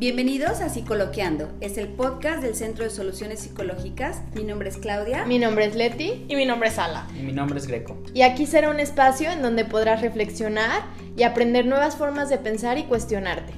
Bienvenidos a Psicoloqueando, es el podcast del Centro de Soluciones Psicológicas. Mi nombre es Claudia. Mi nombre es Leti. Y mi nombre es Ala. Y mi nombre es Greco. Y aquí será un espacio en donde podrás reflexionar y aprender nuevas formas de pensar y cuestionarte.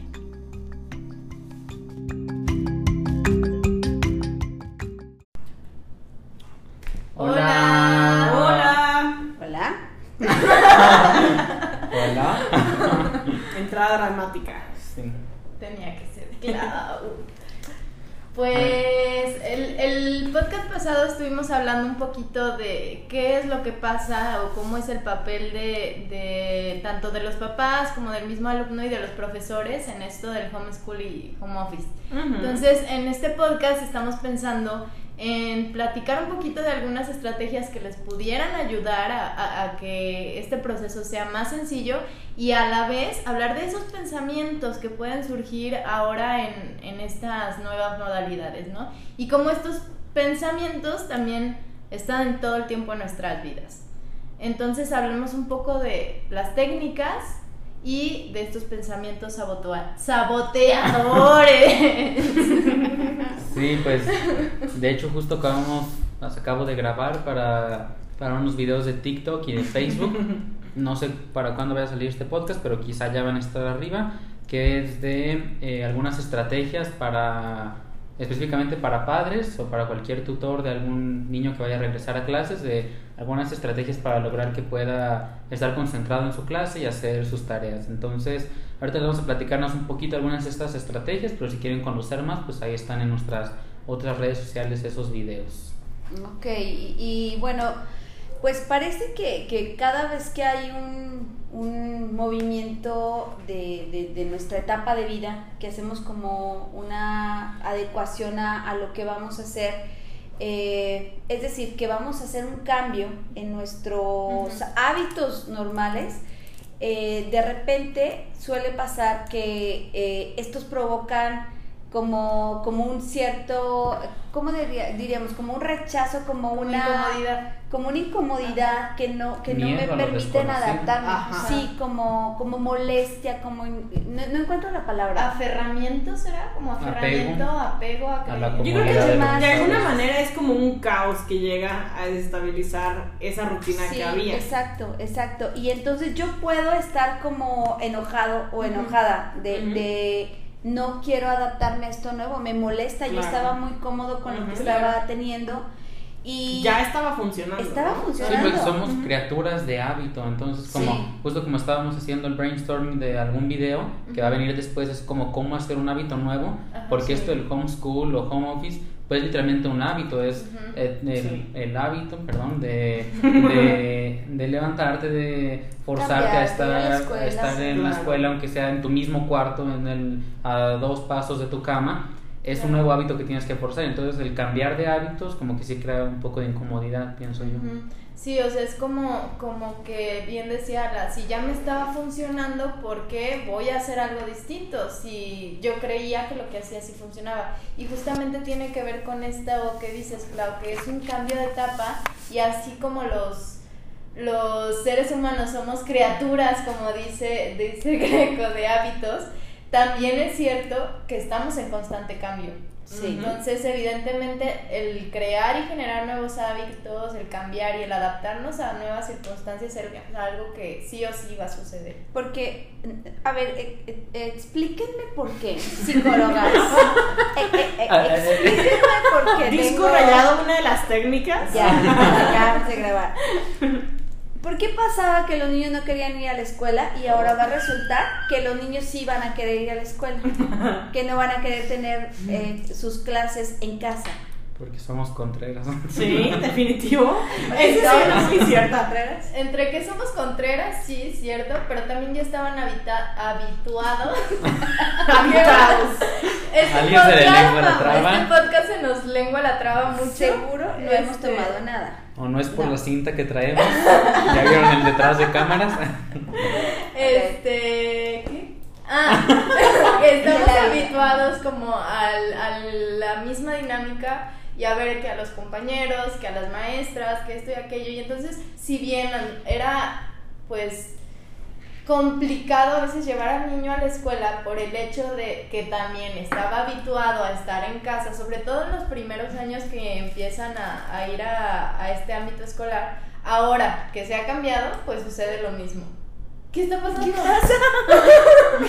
Hablando un poquito de qué es lo que pasa o cómo es el papel de, de tanto de los papás como del mismo alumno y de los profesores en esto del homeschool y home office. Entonces, en este podcast estamos pensando en platicar un poquito de algunas estrategias que les pudieran ayudar a, a- a que este proceso sea más sencillo y a la vez hablar de esos pensamientos que pueden surgir ahora en, en estas nuevas modalidades, ¿no? Y cómo estos pensamientos también están todo el tiempo en nuestras vidas. Entonces hablemos un poco de las técnicas y de estos pensamientos saboteadores. Sí, pues de hecho justo acabamos, las acabo de grabar para, para unos videos de TikTok y de Facebook. No sé para cuándo vaya a salir este podcast, pero quizá ya van a estar arriba, que es de eh, algunas estrategias para específicamente para padres o para cualquier tutor de algún niño que vaya a regresar a clases, de algunas estrategias para lograr que pueda estar concentrado en su clase y hacer sus tareas. Entonces, ahorita les vamos a platicarnos un poquito algunas de estas estrategias, pero si quieren conocer más, pues ahí están en nuestras otras redes sociales esos videos. Ok, y, y bueno, pues parece que, que cada vez que hay un, un movimiento de, de- de nuestra etapa de vida, que hacemos como una adecuación a, a lo que vamos a hacer, eh, es decir, que vamos a hacer un cambio en nuestros hábitos normales, eh, de repente suele pasar que eh, estos provocan como, como un cierto, ¿cómo diría- diríamos? Como un rechazo, como Como una incomodidad. Como una incomodidad que no que no me permiten adaptarme. Ajá. Sí, como como molestia, como no, no encuentro la palabra. Aferramiento será como aferramiento, apego, a, A la creencia. Yo creo que de, alguna manera es como un caos que llega a desestabilizar esa rutina Sí, que había. exacto, exacto. Y entonces yo puedo estar como enojado o enojada de, de no quiero adaptarme a esto nuevo, me molesta, yo estaba muy cómodo con lo que estaba teniendo y Ya estaba funcionando. Estaba funcionando. Sí, porque somos criaturas de hábito, entonces como Sí. justo como estábamos haciendo el brainstorming de algún video que va a venir después es como cómo hacer un hábito nuevo, porque sí. esto del homeschool o home office pues literalmente un hábito, es eh, el, Sí. el hábito, perdón, de, de, de levantarte, de forzarte a estar, escuela, a estar en la escuela, aunque sea en tu mismo cuarto, en el, a dos pasos de tu cama. Es un nuevo hábito que tienes que forzar, entonces el cambiar de hábitos como que sí crea un poco de incomodidad, pienso yo. Sí, o sea, es como, como que bien decía si ya me estaba funcionando, ¿por qué voy a hacer algo distinto? Si yo creía que lo que hacía sí funcionaba. Y justamente tiene que ver con esto que dices, Clau, que es un cambio de etapa y así como los, los seres humanos somos criaturas, como dice, dice Greco, de hábitos, también es cierto que estamos en constante cambio. sí. Entonces, evidentemente, el crear y generar nuevos hábitos, el cambiar y el adaptarnos a nuevas circunstancias es algo que sí o sí va a suceder. Porque, a ver, eh, eh, explíquenme por qué, psicólogas. Eh, Ah, eh, eh. explíquenme por qué. Disco tengo- rayado, una de las técnicas. Ya, acabamos de grabar. ¿Por qué pasaba que los niños no querían ir a la escuela y ahora va a resultar que los niños sí van a querer ir a la escuela? Que no van a querer tener eh, sus clases en casa. Porque somos contreras. Sí, definitivo. Eso sí ¿No? es muy cierto. ¿Contreras? Entre que somos contreras, sí, es cierto, pero también ya estaban habita- habituados. Habitados. Este Alguien se le podcast- lengua la traba. Este podcast se nos lengua la traba mucho. Seguro no hemos Este, tomado nada. O no es por No. la cinta que traemos. Ya vieron el detrás de cámaras. Este. ¿Qué? Ah, estamos habituados como al, a la misma dinámica y a ver que a los compañeros, que a las maestras, que esto y aquello. Y entonces, si bien era pues complicado a veces llevar al niño a la escuela por el hecho de que también estaba habituado a estar en casa, sobre todo en los primeros años que empiezan a, ir a, a este ámbito escolar. Ahora que se ha cambiado, pues sucede lo mismo. ¿Qué está pasando? ¿Qué pasa?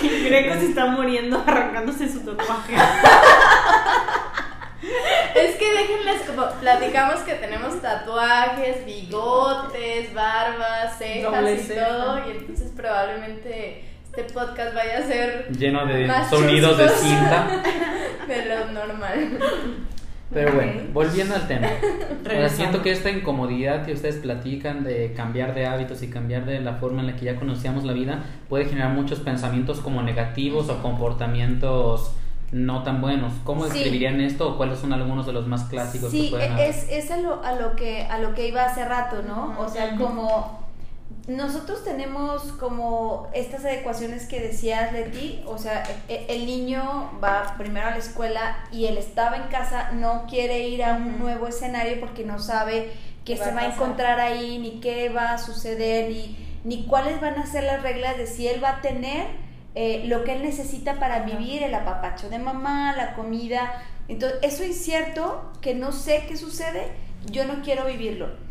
Greco se está muriendo arrancándose su tatuaje. Que déjenles como platicamos que tenemos tatuajes, bigotes, barbas, cejas y todo, y entonces probablemente este podcast vaya a ser lleno de sonidos de cinta de lo normal. Pero bueno, volviendo al tema. siento que esta incomodidad que ustedes platican de cambiar de hábitos y cambiar de la forma en la que ya conocíamos la vida puede generar muchos pensamientos como negativos o comportamientos no tan buenos. ¿Cómo describirían esto o cuáles son algunos de los más clásicos que pueden es, es a lo, a lo que a lo que iba hace rato, ¿no? O sea, como nosotros tenemos como estas adecuaciones que decías, Leti, o sea, e, e, el niño va primero a la escuela y él estaba en casa, no quiere ir a un nuevo escenario porque no sabe qué se va a encontrar ahí, ni qué va a suceder, ni, ni cuáles van a ser las reglas de si él va a tener eh, lo que él necesita para vivir, el apapacho de mamá, la comida. Entonces, eso es cierto, que no sé qué sucede, yo no quiero vivirlo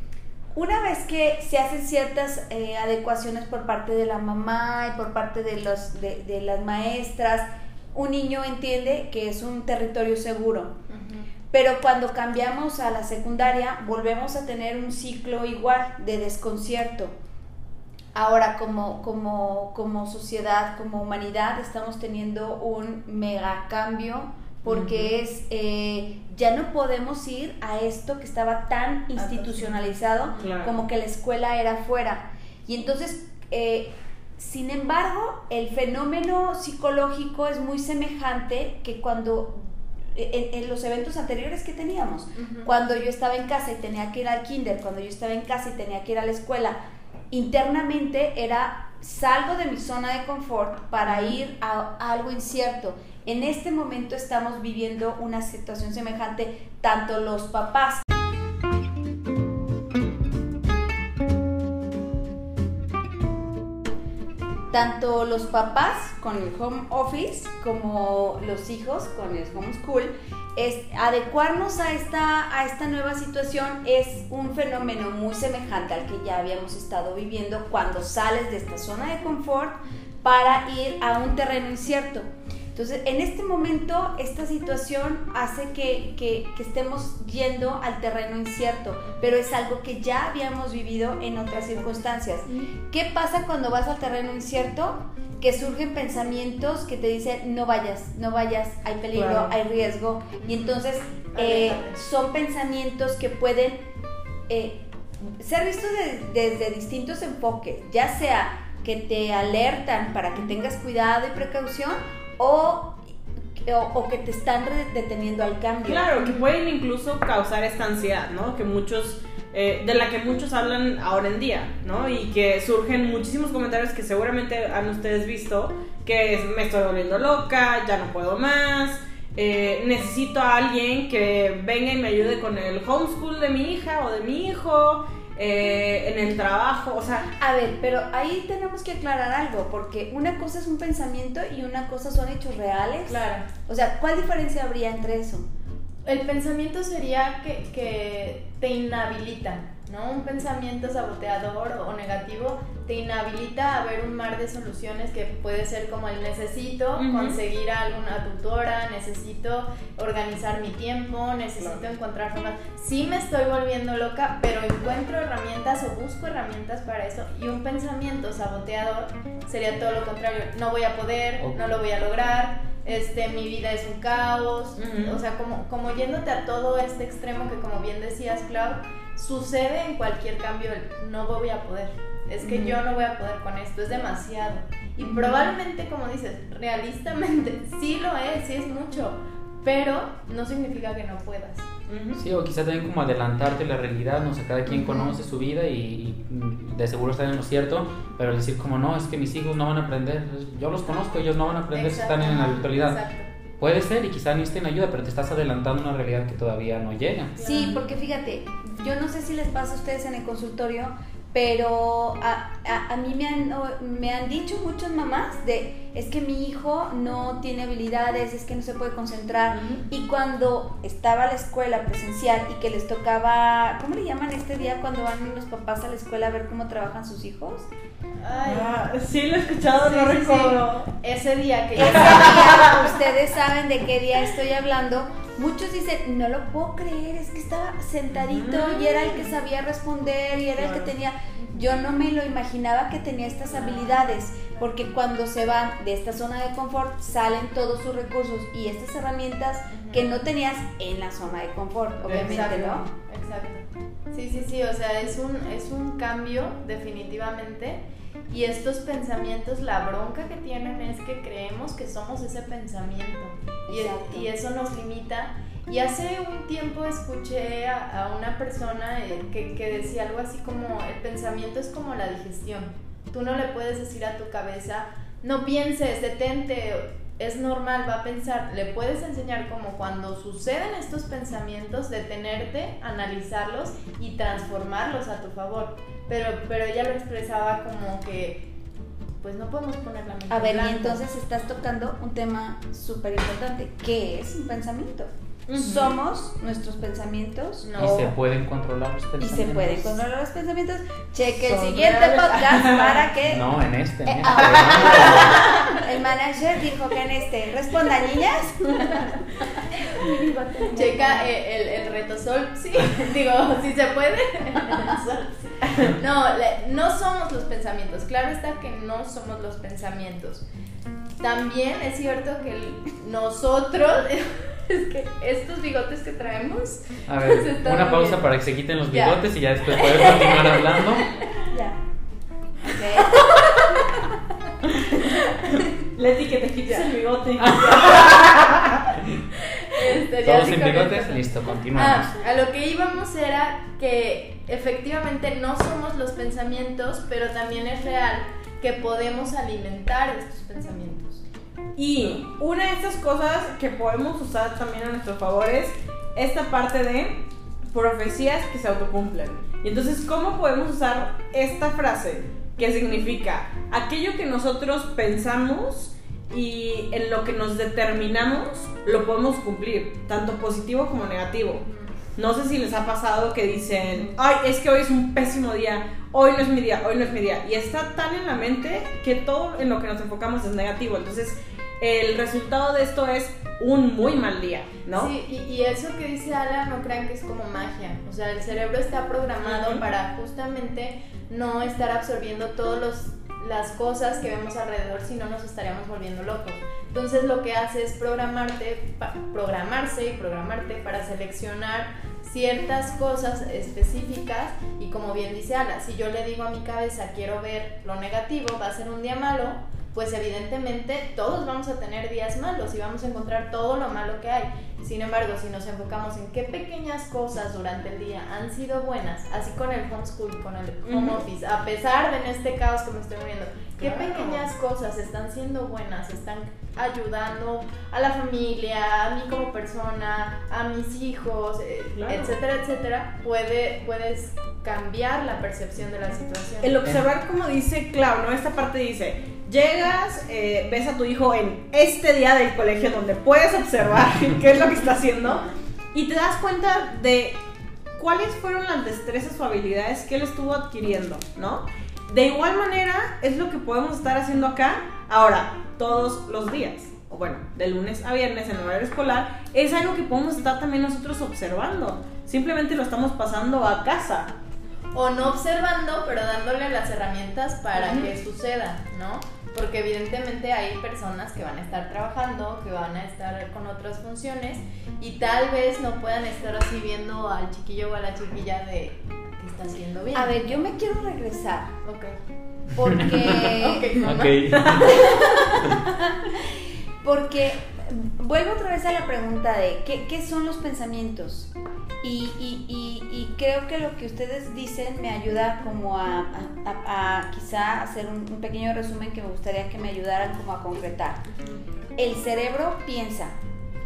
una vez que se hacen ciertas eh, adecuaciones por parte de la mamá y por parte de, los, de, las maestras, un niño entiende que es un territorio seguro. Pero cuando cambiamos a la secundaria, volvemos a tener un ciclo igual de desconcierto. Ahora, como, como, como sociedad, como humanidad, estamos teniendo un mega cambio porque es, eh, ya no podemos ir a esto que estaba tan institucionalizado como que la escuela era fuera. Y entonces, eh, sin embargo, el fenómeno psicológico es muy semejante que cuando en, los eventos anteriores que teníamos, cuando yo estaba en casa y tenía que ir al kinder, cuando yo estaba en casa y tenía que ir a la escuela, internamente era salgo de mi zona de confort para ir a algo incierto en este momento estamos viviendo una situación semejante, tanto los papás tanto los papás con el home office como los hijos con el homeschool, adecuarnos a esta, a esta nueva situación es un fenómeno muy semejante al que ya habíamos estado viviendo cuando sales de esta zona de confort para ir a un terreno incierto. Entonces, en este momento, esta situación hace que, que, estemos yendo al terreno incierto, pero es algo que ya habíamos vivido en otras circunstancias. ¿Qué pasa cuando vas al terreno incierto? Que surgen pensamientos que te dicen, no vayas, no vayas, hay peligro, hay riesgo. Y entonces eh, son pensamientos que pueden eh, ser vistos desde distintos enfoques, ya sea que te alertan para que tengas cuidado y precaución, o, o, que te están deteniendo al cambio. Claro, que pueden incluso causar esta ansiedad, ¿no? Que muchos, eh, de la que muchos hablan ahora en día, ¿no? Y que surgen muchísimos comentarios que seguramente han ustedes visto, que me estoy volviendo loca, ya no puedo más. Eh, necesito a alguien que venga y me ayude con el homeschool de mi hija o de mi hijo, eh, en el trabajo, o sea... A ver, pero ahí tenemos que aclarar algo, porque una cosa es un pensamiento y una cosa son hechos reales. Claro. O sea, ¿cuál diferencia habría entre eso? El pensamiento sería que, que te inhabilita, ¿no? Un pensamiento saboteador o negativo te inhabilita a ver un mar de soluciones que puede ser como el necesito conseguir a alguna tutora, necesito organizar mi tiempo, necesito encontrar formas. Sí me estoy volviendo loca, pero encuentro herramientas o busco herramientas para eso. Y un pensamiento saboteador sería todo lo contrario. No voy a poder, no lo voy a lograr, este, mi vida es un caos. O sea, como, como yéndote a todo este extremo que como bien decías, Clau, sucede en cualquier cambio, no voy a poder. Es que yo no voy a poder con esto, es demasiado. Y probablemente, como dices, realistamente sí lo es, sí es mucho, pero no significa que no puedas. Sí, o quizá también como adelantarte la realidad, no sé, cada quien conoce su vida y, de seguro está en lo cierto, pero decir como no, es que mis hijos no van a aprender, yo los conozco, ellos no van a aprender si están en la virtualidad. Puede ser y quizá necesiten ayuda, pero te estás adelantando una realidad que todavía no llega. Sí, porque fíjate, yo no sé si les pasa a ustedes en el consultorio, pero a, a, a mí me han, me han dicho muchas mamás de, es que mi hijo no tiene habilidades, es que no se puede concentrar. Y cuando estaba a la escuela presencial y que les tocaba, ¿cómo le llaman este día cuando van los papás a la escuela a ver cómo trabajan sus hijos? Ay, Ah, sí, lo he escuchado, Sí, no sí, recuerdo. ese día que Ese día, ustedes saben de qué día estoy hablando. Muchos dicen, no lo puedo creer, es que estaba sentadito y era el que sabía responder y era el que tenía... Yo no me lo imaginaba que tenía estas habilidades, porque cuando se van de esta zona de confort salen todos sus recursos y estas herramientas que no tenías en la zona de confort, obviamente, Exacto, ¿no? Exacto. Sí, sí, sí, o sea, es un, es un cambio definitivamente. Y estos pensamientos, la bronca que tienen es que creemos que somos ese pensamiento. Y, eso nos limita. Y hace un tiempo escuché a, a una persona eh, que, que decía algo así como, el pensamiento es como la digestión. Tú no le puedes decir a tu cabeza, no pienses, detente, es normal, va a pensar. Le puedes enseñar como cuando suceden estos pensamientos, detenerte, analizarlos y transformarlos a tu favor. Pero, pero ella lo expresaba como que, pues no podemos poner la mente A ver, y entonces estás tocando un tema súper importante. ¿Qué es un pensamiento? Somos nuestros pensamientos. No. Y se pueden controlar los Y pensamientos. se pueden controlar los pensamientos. Cheque el siguiente reales. podcast para que No, en este. En Eh, este. el manager dijo que en este responda niñas. Checa eh, el, el reto sol, sí, digo, si se puede. Sol, sí. No, le- no somos los pensamientos, claro está que no somos los pensamientos. También es cierto que el- nosotros, es que estos bigotes que traemos, A ver, una pausa para que se quiten los Ya. bigotes y ya después poder continuar hablando. Ya. Leti, que te quites el bigote. este, ya Todos sin bigotes, listo, continuamos. Ah, a lo que íbamos era que efectivamente no somos los pensamientos, pero también es real que podemos alimentar estos pensamientos. Y una de estas cosas que podemos usar también a nuestro favor es esta parte de profecías que se autocumplen. Y entonces, ¿cómo podemos usar esta frase que significa aquello que nosotros pensamos y en lo que nos determinamos lo podemos cumplir, tanto positivo como negativo? No sé si les ha pasado que dicen, ay, es que hoy es un pésimo día, hoy no es mi día, hoy no es mi día. Y está tan en la mente que todo en lo que nos enfocamos es negativo. Entonces, el resultado de esto es un muy mal día, ¿no? Sí, y, y eso que dice Ala, no crean que es como magia. O sea, el cerebro está programado Ujú. para justamente no estar absorbiendo todas las cosas que vemos alrededor, si no nos estaríamos volviendo locos. Entonces lo que hace es programarte, programarse y programarte para seleccionar ciertas cosas específicas y como bien dice Ala, si yo le digo a mi cabeza quiero ver lo negativo, va a ser un día malo, pues evidentemente todos vamos a tener días malos y vamos a encontrar todo lo malo que hay. Sin embargo, si nos enfocamos en qué pequeñas cosas durante el día han sido buenas, así con el homeschool, con el home office, a pesar de en este caos que me estoy viviendo, qué Claro. pequeñas cosas están siendo buenas, están ayudando a la familia, a mí como persona, a mis hijos, eh, Claro. etcétera, etcétera, puede, puedes cambiar la percepción de la situación. El observar, como dice Clau, ¿no? Esta parte dice, llegas, eh, ves a tu hijo en este día del colegio donde puedes observar qué es lo que está haciendo y te das cuenta de cuáles fueron las destrezas o habilidades que él estuvo adquiriendo, ¿no? De igual manera es lo que podemos estar haciendo acá ahora, todos los días. O bueno, de lunes a viernes en horario escolar, es algo que podemos estar también nosotros observando. Simplemente lo estamos pasando a casa. o no observando, pero dándole las herramientas para que suceda, ¿no? Porque evidentemente hay personas que van a estar trabajando, que van a estar con otras funciones y tal vez no puedan estar así viendo al chiquillo o a la chiquilla de que está haciendo bien. A ver, yo me quiero regresar Ok. porque Ok, mamá. Porque vuelvo otra vez a la pregunta de ¿qué, qué son los pensamientos? Y, y- y- y creo que lo que ustedes dicen me ayuda como a, a- a- a quizá hacer un, un pequeño resumen que me gustaría que me ayudaran como a concretar. El cerebro piensa,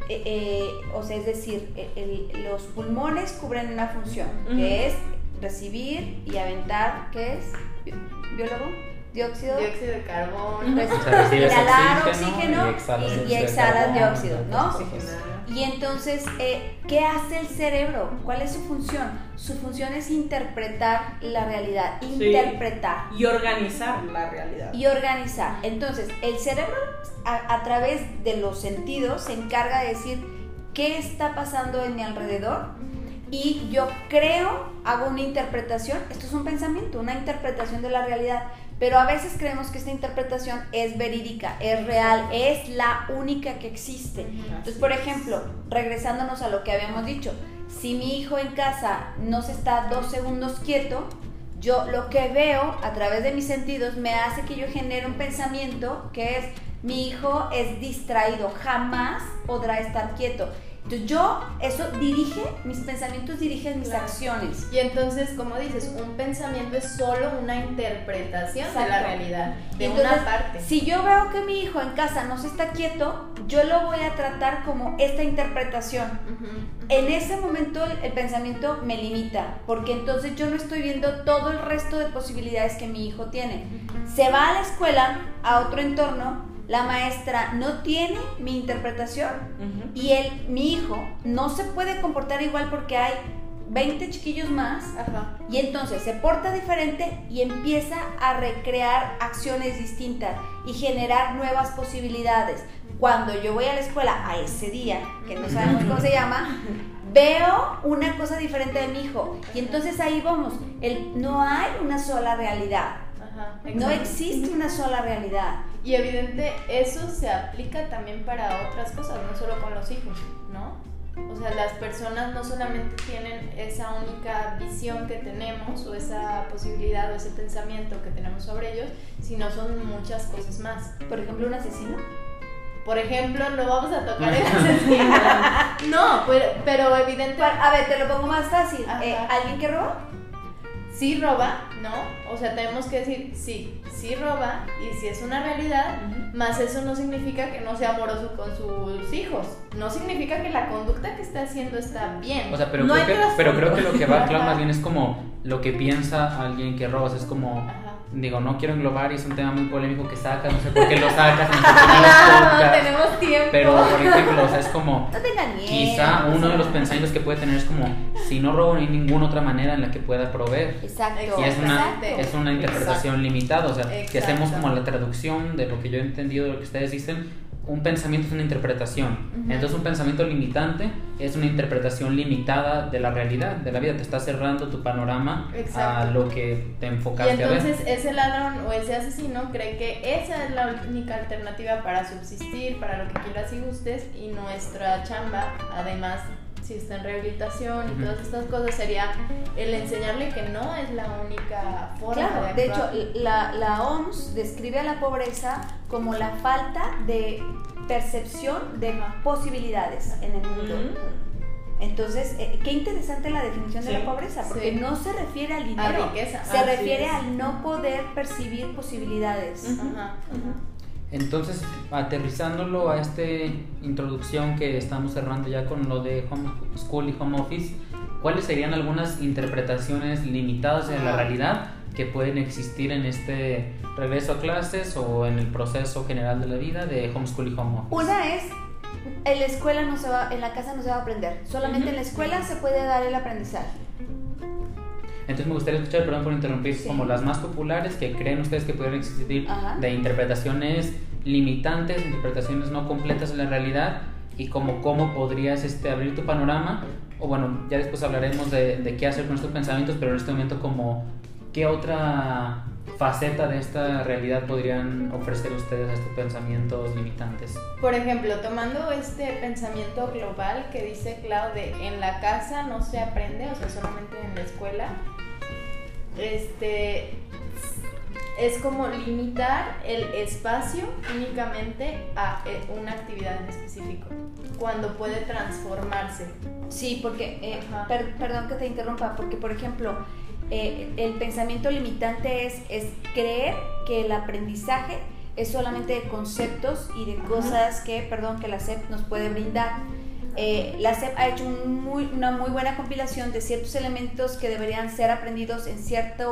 eh, eh, o sea, es decir, el- los pulmones cubren una función, que es recibir y aventar, ¿qué es? Bi- ¿Biólogo? Dióxido. Dióxido de carbono. Pues, O sea, recibes inhalar oxígeno oxígeno y y, y dióxido exhalas ¿no? Oxigenar. Y entonces, eh, ¿qué hace el cerebro? ¿Cuál es su función? Su función es interpretar la realidad, interpretar Y organizar la realidad. y organizar. Entonces, el cerebro a, a través de los sentidos se encarga de decir qué está pasando en mi alrededor y yo creo, hago una interpretación, esto es un pensamiento, una interpretación de la realidad, pero a veces creemos que esta interpretación es verídica, es real, es la única que existe. Entonces, por ejemplo, regresándonos a lo que habíamos dicho, si mi hijo en casa no se está dos segundos quieto, yo lo que veo a través de mis sentidos me hace que yo genere un pensamiento que es mi hijo es distraído, jamás podrá estar quieto. Entonces yo, eso dirige, mis pensamientos dirigen mis Claro. acciones. Y entonces, como dices, un pensamiento es solo una interpretación de la realidad, de Entonces, una parte. Si yo veo que mi hijo en casa no se está quieto, yo lo voy a tratar como esta interpretación. En ese momento el, el pensamiento me limita, porque entonces yo no estoy viendo todo el resto de posibilidades que mi hijo tiene. Se va a la escuela, a otro entorno, la maestra no tiene mi interpretación y el, mi hijo no se puede comportar igual porque hay 20 chiquillos más Ajá. y entonces se porta diferente y empieza a recrear acciones distintas y generar nuevas posibilidades. Cuando yo voy a la escuela a ese día, que no sabemos cómo se llama, veo una cosa diferente de mi hijo. Y entonces ahí vamos, el, no hay una sola realidad. Ajá, No existe una sola realidad. Y evidente, eso se aplica también para otras cosas, no solo con los hijos, ¿no? O sea, las personas no solamente tienen esa única visión que tenemos o esa posibilidad o ese pensamiento que tenemos sobre ellos, sino son muchas cosas más. Por ejemplo, un asesino. Por ejemplo, no vamos a tocar el asesino. No, pero, pero evidente, A ver, te lo pongo más fácil. Eh, ¿Alguien que roba? Sí roba, ¿no? O sea, tenemos que decir, sí, sí roba, y si es una realidad, Más eso no significa que no sea amoroso con sus hijos. No significa que la conducta que está haciendo está bien. O sea, pero, No creo hay que, pero creo que lo que va claro más bien es como lo que piensa alguien que robas. Es como, Ajá. Digo, no quiero englobar y es un tema muy polémico que sacas, no sé por qué lo sacas, qué no tocas. tenemos tiempo. Pero, por ejemplo, o sea, es como, No miedo. quizá uno de los pensamientos que puede tener es como, si no robo, no hay ninguna otra manera en la que pueda proveer. Exacto. Y es una, exacto. es una interpretación limitada, o sea, si hacemos como la traducción de lo que yo he entendido de lo que ustedes dicen, un pensamiento es una interpretación. Entonces un pensamiento limitante es una interpretación limitada de la realidad, de la vida. Te está cerrando tu panorama a lo que te Y enfocaste a ver. entonces ese ladrón o ese asesino cree que esa es la única alternativa para subsistir, para lo que quieras y gustes, y nuestra chamba, además, si está en rehabilitación y Ujú. todas estas cosas, sería el enseñarle que no es la única forma Claro, de de hecho, la, la OMS describe a la pobreza como la falta de percepción de posibilidades en el mundo. Mm. Entonces, eh, qué interesante la definición de Sí, la pobreza, porque sí. no se refiere al A dinero, riqueza. se Así refiere es. al no poder percibir posibilidades. Ajá, ajá. Entonces, aterrizándolo a esta introducción que estamos cerrando ya con lo de home school y home office, ¿cuáles serían algunas interpretaciones limitadas de la Ah. realidad que pueden existir en este regreso a clases o en el proceso general de la vida de homeschool y home office? Una es, en la escuela no se va, en la casa no se va a aprender, solamente Ujú. en la escuela se puede dar el aprendizaje. Entonces me gustaría escuchar, perdón por interrumpir, Sí. como las más populares que creen ustedes que pueden existir Ajá. de interpretaciones limitantes, interpretaciones no completas de la realidad y como cómo podrías este, abrir tu panorama. O bueno, ya después hablaremos de, de qué hacer con estos pensamientos, pero en este momento como qué otra faceta de esta realidad podrían ofrecer ustedes a estos pensamientos limitantes. Por ejemplo, tomando este pensamiento global que dice Clau de en la casa no se aprende, o sea, solamente en la escuela, este es como limitar el espacio únicamente a eh, una actividad en específico, cuando puede transformarse. Sí, porque, eh, Ajá. per- perdón que te interrumpa, porque por ejemplo, eh, el pensamiento limitante es, es creer que el aprendizaje es solamente de conceptos y de cosas que, perdón, que la SEP nos puede brindar. Eh, la SEP ha hecho un muy, una muy buena compilación de ciertos elementos que deberían ser aprendidos en cierta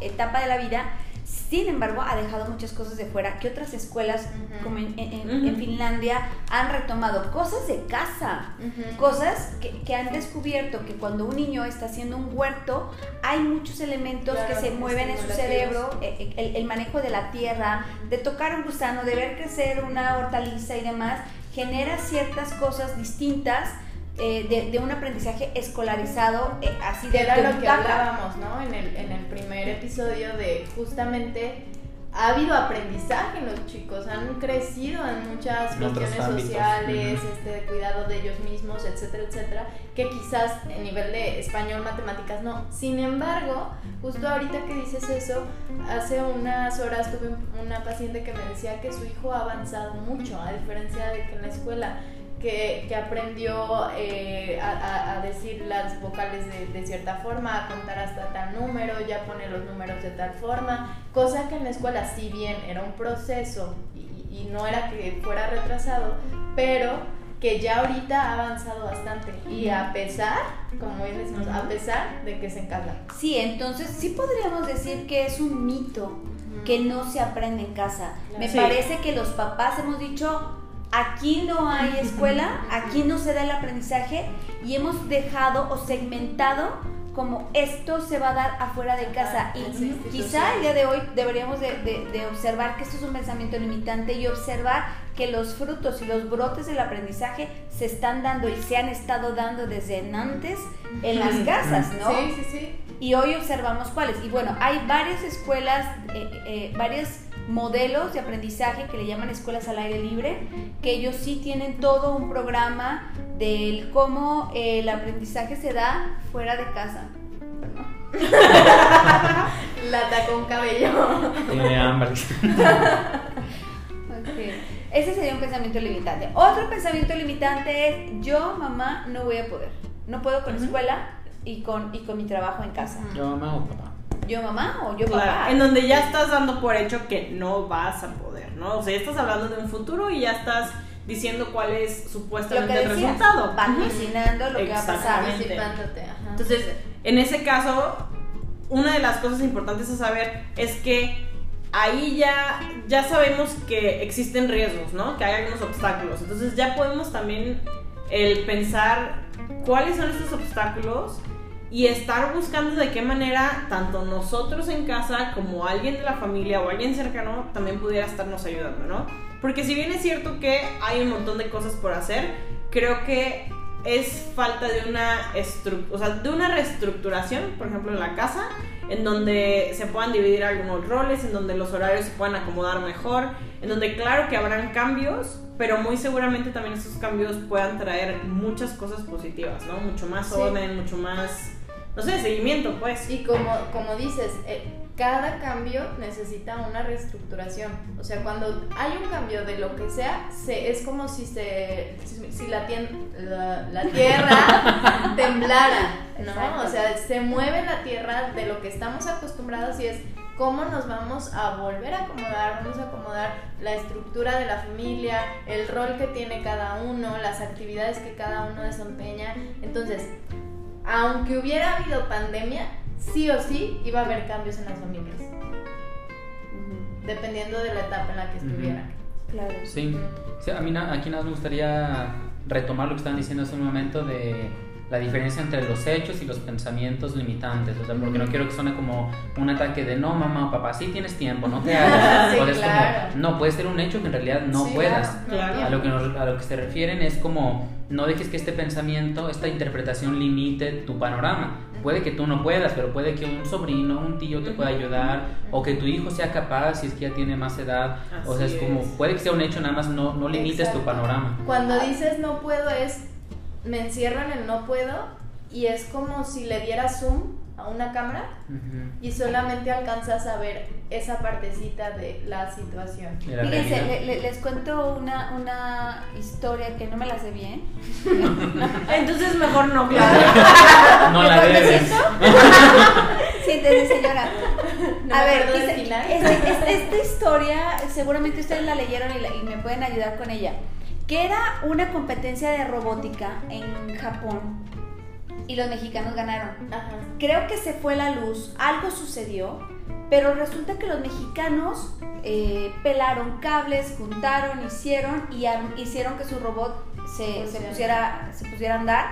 etapa de la vida. Sin embargo, ha dejado muchas cosas de fuera que otras escuelas, como en, en- Ujú. en Finlandia, han retomado. Cosas de casa, cosas que, que han descubierto que cuando un niño está haciendo un huerto, hay muchos elementos Claro, que se mueven en su cerebro, eh, el, el manejo de la tierra, de tocar un gusano, de ver crecer una hortaliza y demás, genera ciertas cosas distintas eh, de, de un aprendizaje escolarizado, eh, así de, Que era lo que hablábamos, ¿no? En el, en el primer episodio de justamente ha habido aprendizaje en los chicos, han crecido en muchas En cuestiones sociales, este, cuidado de ellos mismos, etcétera, etcétera, que quizás en nivel de español, matemáticas no. Sin embargo, justo ahorita que dices eso, hace unas horas tuve una paciente que me decía que su hijo ha avanzado mucho, a diferencia de que en la escuela que, que aprendió eh, a, decir las vocales de, de cierta forma, a contar hasta tal número, ya pone los números de tal forma, cosa que en la escuela, si bien era un proceso y, y no era que fuera retrasado, pero que ya ahorita ha avanzado bastante y a pesar, como bien decimos, a pesar de que es en casa. Sí, entonces sí podríamos decir que es un mito que no se aprende en casa. Me Sí. parece que los papás hemos dicho, aquí no hay escuela, aquí no se da el aprendizaje y hemos dejado o segmentado como esto se va a dar afuera de casa. Ajá, Y quizá el día de hoy deberíamos de, de- de observar que esto es un pensamiento limitante y observar que los frutos y los brotes del aprendizaje se están dando y se han estado dando desde antes en las casas, ¿no? Sí, sí, sí. Y hoy observamos cuáles. Y bueno, hay varias escuelas, eh, eh, varios modelos de aprendizaje que le llaman escuelas al aire libre, que ellos sí tienen todo un programa del cómo el aprendizaje se da fuera de casa. Lata con cabello. Tiene hambre. Ok. Ese sería un pensamiento limitante. Otro pensamiento limitante es yo, mamá, no voy a poder. No puedo con escuela y con, y con mi trabajo en casa. ¿Yo mamá o papá? Yo, mamá o yo, Claro, papá. en donde ya estás dando por hecho que no vas a poder, ¿no? O sea, ya estás hablando de un futuro y ya estás diciendo cuál es supuestamente el resultado. vaticinando lo que va a pasar. Ajá. Entonces, en ese caso, una de las cosas importantes a saber es que ahí ya, ya sabemos que existen riesgos, ¿no? Que hay algunos obstáculos. Entonces ya podemos también el pensar cuáles son estos obstáculos y estar buscando de qué manera tanto nosotros en casa como alguien de la familia o alguien cercano también pudiera estarnos ayudando, ¿no? Porque si bien es cierto que hay un montón de cosas por hacer, creo que es falta de una, o sea, de una reestructuración, por ejemplo, en la casa, en donde se puedan dividir algunos roles, en donde los horarios se puedan acomodar mejor, en donde claro que habrán cambios, pero muy seguramente también esos cambios puedan traer muchas cosas positivas, ¿no? Mucho más Sí. orden, mucho más, no sé, seguimiento, pues. Y como, como dices, eh, cada cambio necesita una reestructuración. O sea, cuando hay un cambio de lo que sea, se, es como si, se, si, la, tien- la, la tierra temblara, ¿no? Exacto. O sea, se mueve la tierra de lo que estamos acostumbrados y es cómo nos vamos a volver a acomodar, vamos a acomodar la estructura de la familia, el rol que tiene cada uno, las actividades que cada uno desempeña. Entonces, aunque hubiera habido pandemia, sí o sí iba a haber cambios en las familias, dependiendo de la etapa en la que estuvieran. Claro. Sí, Sí, a mí na- aquí nada más me gustaría retomar lo que estaban diciendo hace un momento de la diferencia entre los hechos y los pensamientos limitantes, o sea, porque no quiero que suene como un ataque de no, mamá o papá, sí tienes tiempo, no te hagas. Sí, O sea, es claro. como, no, puede ser un hecho que en realidad no Sí, puedas. claro, Claro. A lo, que nos- a lo que se refieren es como, no dejes que este pensamiento, esta interpretación limite tu panorama. Puede que tú no puedas, pero puede que un sobrino, un tío te pueda ayudar, o que tu hijo sea capaz si es que ya tiene más edad. o sea, es Así como, puede que sea un hecho, nada más no, no limites tu Exacto. panorama. Cuando dices no puedo es, me encierro en el no puedo y es como si le dieras zoom a una cámara y solamente alcanzas a ver esa partecita de la situación. La Fíjense, le- le- les cuento una, una historia que no me la sé bien. Entonces mejor no, claro. No la ¿Me debes. siento? Siéntese, señora. No a ver, final. este- este- esta historia seguramente ustedes la leyeron y, la- y me pueden ayudar con ella. Que era una competencia de robótica en Japón y los mexicanos ganaron. Ajá. Creo que se fue la luz, algo sucedió, pero resulta que los mexicanos eh, pelaron cables, juntaron, hicieron y hicieron que su robot se, se pusiera, se pusiera a andar.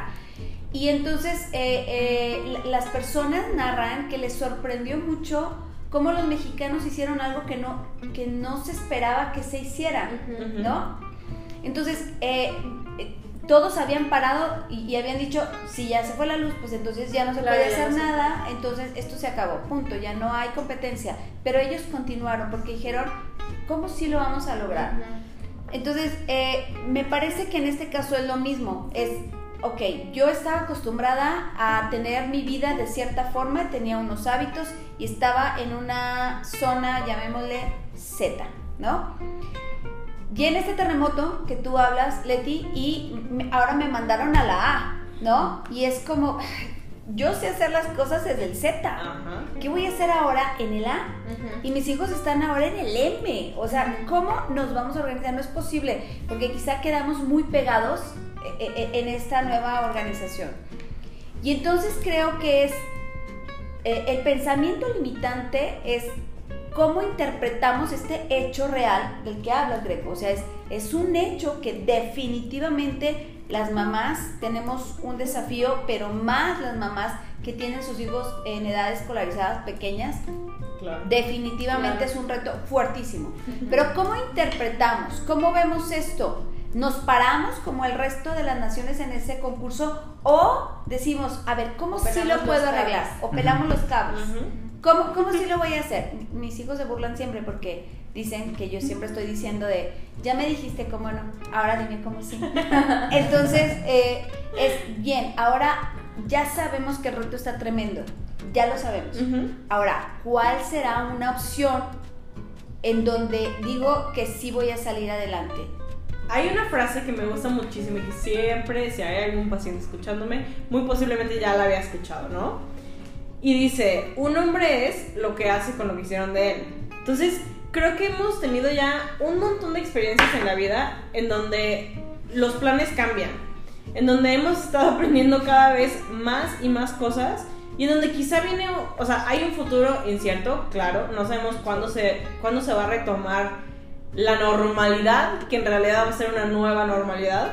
Y entonces eh, eh, la- las personas narran que les sorprendió mucho cómo los mexicanos hicieron algo que no, que no se esperaba que se hiciera. ¿no? Entonces, eh, eh, todos habían parado y, y habían dicho, si ya se fue la luz, pues entonces ya no se Claro, puede hacer no se nada, entonces esto se acabó, punto, ya no hay competencia. Pero ellos continuaron porque dijeron, ¿cómo sí lo vamos a lograr? Entonces, eh, me parece que en este caso es lo mismo. Es, ok, yo estaba acostumbrada a tener mi vida de cierta forma, tenía unos hábitos y estaba en una zona, llamémosle Z, ¿no? Viene este terremoto que tú hablas, Leti, y ahora me mandaron a la A, ¿no? Y es como, yo sé hacer las cosas desde el Z. Ajá. ¿Qué voy a hacer ahora en el A? Y mis hijos están ahora en el M. O sea, ¿cómo nos vamos a organizar? No es posible, porque quizá quedamos muy pegados eh, eh, en esta nueva organización. Y entonces creo que es, eh, el pensamiento limitante es cómo interpretamos este hecho real del que hablas, Greco. O sea, es, es un hecho que definitivamente las mamás tenemos un desafío, pero más las mamás que tienen sus hijos en edades escolarizadas pequeñas, Claro. definitivamente Claro. es un reto fuertísimo. Pero ¿cómo interpretamos? ¿Cómo vemos esto? ¿Nos paramos como el resto de las naciones en ese concurso o decimos, a ver, ¿cómo sí lo puedo arreglar? O pelamos los cables. Ujú. ¿Cómo, ¿Cómo sí lo voy a hacer? Mis hijos se burlan siempre porque dicen que yo siempre estoy diciendo de, ya me dijiste cómo no, ahora dime cómo sí. Entonces, eh, es bien, ahora ya sabemos que el reto está tremendo, ya lo sabemos. Ujú. Ahora, ¿cuál será una opción en donde digo que sí voy a salir adelante? Hay una frase que me gusta muchísimo y que siempre, si hay algún paciente escuchándome, muy posiblemente ya la había escuchado, ¿no? Y dice, un hombre es lo que hace con lo que hicieron de él. Entonces, creo que hemos tenido ya un montón de experiencias en la vida en donde los planes cambian, en donde hemos estado aprendiendo cada vez más y más cosas y en donde quizá viene, o sea, hay un futuro incierto, claro, no sabemos cuándo se, cuándo se va a retomar la normalidad, que en realidad va a ser una nueva normalidad,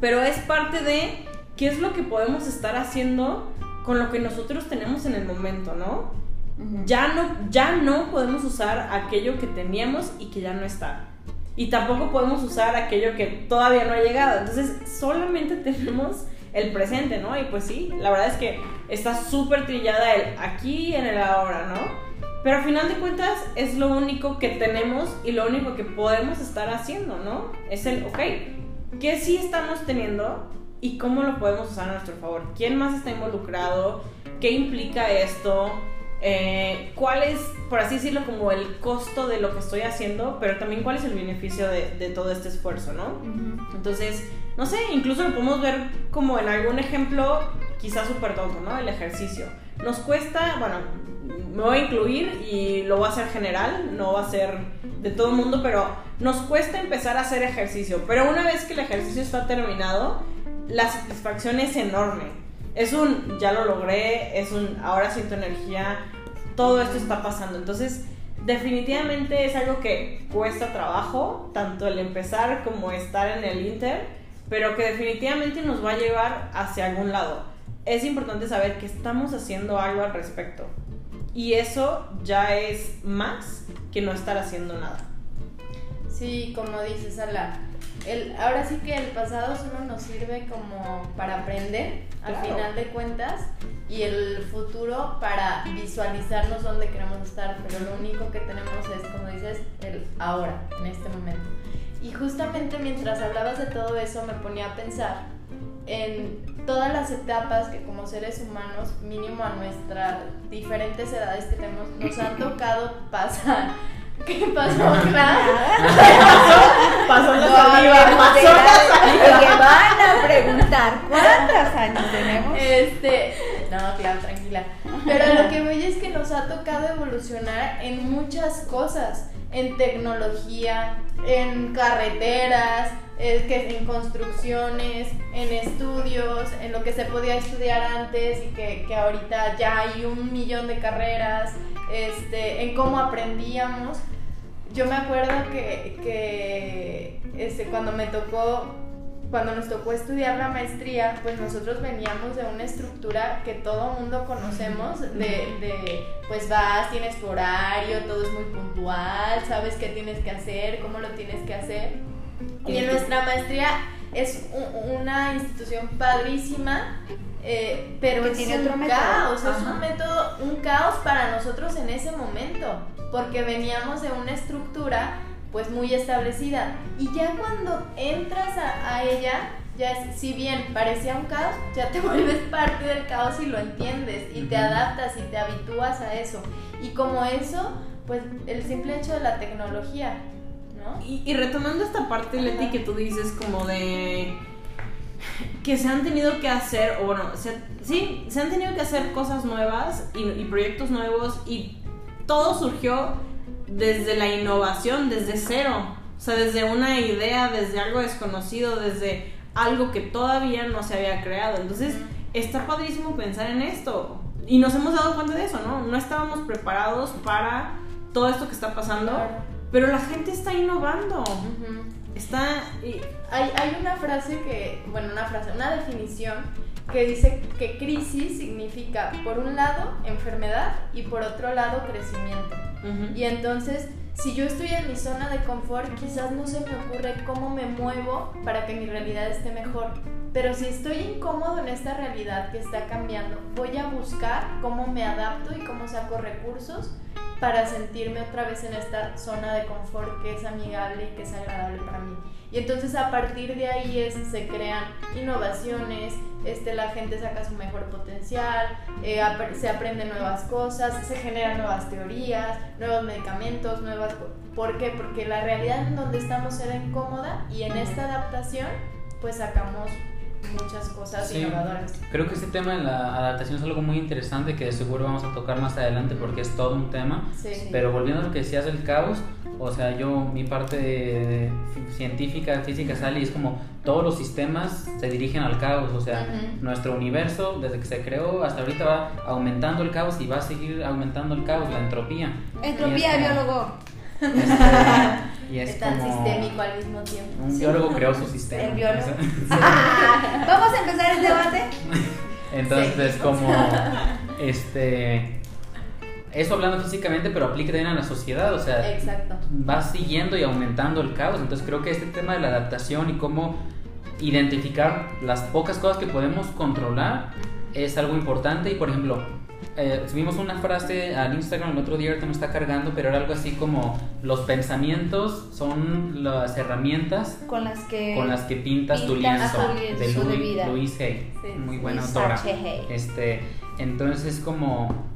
pero es parte de qué es lo que podemos estar haciendo con lo que nosotros tenemos en el momento, ¿no? Ya no, ya no podemos usar aquello que teníamos y que ya no está. Y tampoco podemos usar aquello que todavía no ha llegado. Entonces, solamente tenemos el presente, ¿no? Y pues sí, la verdad es que está súper trillada el aquí y en el ahora, ¿no? Pero al final de cuentas es lo único que tenemos y lo único que podemos estar haciendo, ¿no? Es el, ok, ¿qué sí estamos teniendo y cómo lo podemos usar a nuestro favor? ¿Quién más está involucrado? ¿Qué implica esto? Eh, ¿Cuál es, por así decirlo, como el costo de lo que estoy haciendo? Pero también cuál es el beneficio de, de todo este esfuerzo, ¿no? Entonces, no sé, incluso lo podemos ver como en algún ejemplo quizás súper tonto, ¿no? El ejercicio. Nos cuesta, bueno, me voy a incluir y lo voy a hacer general, no va a ser de todo el mundo, pero nos cuesta empezar a hacer ejercicio. Pero una vez que el ejercicio está terminado, la satisfacción es enorme. Es un, ya lo logré, es un, ahora siento energía, todo esto está pasando. Entonces, definitivamente es algo que cuesta trabajo, tanto el empezar como estar en el Inter, pero que definitivamente nos va a llevar hacia algún lado. Es importante saber que estamos haciendo algo al respecto. Y eso ya es más que no estar haciendo nada. Sí, como dices, Ala. El, ahora sí que el pasado solo nos sirve como para aprender, al Claro. final de cuentas, y el futuro para visualizarnos dónde queremos estar, pero lo único que tenemos es, como dices, el ahora, en este momento. Y justamente mientras hablabas de todo eso, me ponía a pensar en todas las etapas que como seres humanos, mínimo a nuestras diferentes edades que tenemos, nos han tocado pasar. ¿Qué pasó, Clara? Pasó la saliva, pasó la que van a preguntar cuántos años tenemos. Este, no, claro, tranquila. Pero lo que voy es que nos ha tocado evolucionar en muchas cosas. En tecnología, en carreteras, en construcciones, en estudios, en lo que se podía estudiar antes y que, que ahorita ya hay un millón de carreras, este, en cómo aprendíamos. Yo me acuerdo que, que este, cuando me tocó cuando nos tocó estudiar la maestría, pues nosotros veníamos de una estructura que todo mundo conocemos, de, de, pues vas, tienes tu horario, todo es muy puntual, sabes qué tienes que hacer, cómo lo tienes que hacer. Y en nuestra maestría es una institución padrísima, eh, pero es tiene un otro método. caos, es Ajá. un método, un caos para nosotros en ese momento, porque veníamos de una estructura pues muy establecida y ya cuando entras a, a ella, ya es, si bien parecía un caos, ya te vuelves parte del caos y lo entiendes y te adaptas y te habitúas a eso. Y como eso, pues el simple hecho de la tecnología, ¿no? Y, y retomando esta parte, Leti, Ajá. que tú dices como de que se han tenido que hacer, o bueno, se- sí, se han tenido que hacer cosas nuevas y, y proyectos nuevos y todo surgió desde la innovación, desde cero, o sea, desde una idea, desde algo desconocido, desde algo que todavía no se había creado. Entonces, está padrísimo pensar en esto. Y nos hemos dado cuenta de eso, ¿no? No estábamos preparados para todo esto que está pasando, Claro. pero la gente está innovando. Está. y- Hay, hay una frase que, bueno, una frase, una definición que dice que crisis significa, por un lado, enfermedad y por otro lado, crecimiento. Y entonces, si yo estoy en mi zona de confort, quizás no se me ocurre cómo me muevo para que mi realidad esté mejor. Pero si estoy incómodo en esta realidad que está cambiando, voy a buscar cómo me adapto y cómo saco recursos para sentirme otra vez en esta zona de confort que es amigable y que es agradable para mí. Y entonces a partir de ahí es, se crean innovaciones, este, la gente saca su mejor potencial, eh, se aprenden nuevas cosas, se generan nuevas teorías, nuevos medicamentos, nuevas... ¿Por qué? Porque la realidad en donde estamos era incómoda y en esta adaptación pues sacamos muchas cosas Sí. innovadoras. Creo que este tema de la adaptación es algo muy interesante que de seguro vamos a tocar más adelante porque es todo un tema. Sí. Pero volviendo a lo que decías del caos, o sea, yo, mi parte de- científica, física sale y es como todos los sistemas se dirigen al caos, o sea, Ujú. nuestro universo desde que se creó hasta ahorita va aumentando el caos y va a seguir aumentando el caos, la entropía. Entropía, biólogo. Este, y es Es tan como sistémico al mismo tiempo. Un biólogo creó su sistema. El biólogo. Entonces- Vamos a empezar el debate. Entonces Sí. es como, este, eso hablando físicamente, pero aplica también a la sociedad, o sea, Exacto. va siguiendo y aumentando el caos. Entonces creo que este tema de la adaptación y cómo identificar las pocas cosas que podemos controlar es algo importante. Y por ejemplo, eh, subimos una frase al Instagram el otro día, ahorita no está cargando, pero era algo así como los pensamientos son las herramientas Con las que. con las que pintas tu pintas lienzo tu lienzo de de Louis, vida. Louise Hay, Sí, muy buena Louise autora. Hay. Este, entonces como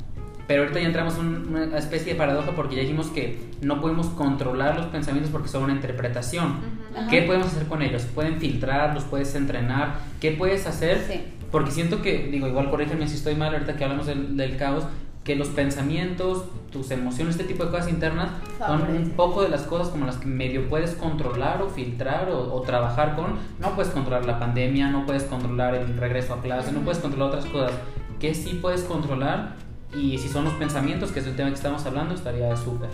pero ahorita ya entramos en una especie de paradoja porque ya dijimos que no podemos controlar los pensamientos porque son una interpretación. Ujú. Ajá. ¿Qué podemos hacer con ellos? Pueden filtrar, los puedes entrenar. ¿Qué puedes hacer? Sí. Porque siento que, digo, igual corrígeme si estoy mal ahorita que hablamos del, del caos, que los pensamientos, tus emociones, este tipo de cosas internas son un poco de las cosas como las que medio puedes controlar o filtrar o, o trabajar con. No puedes controlar la pandemia, no puedes controlar el regreso a clase, no Ujú. puedes controlar otras cosas. que sí puedes controlar? Y si son los pensamientos, que es el tema que estamos hablando, estaría súper.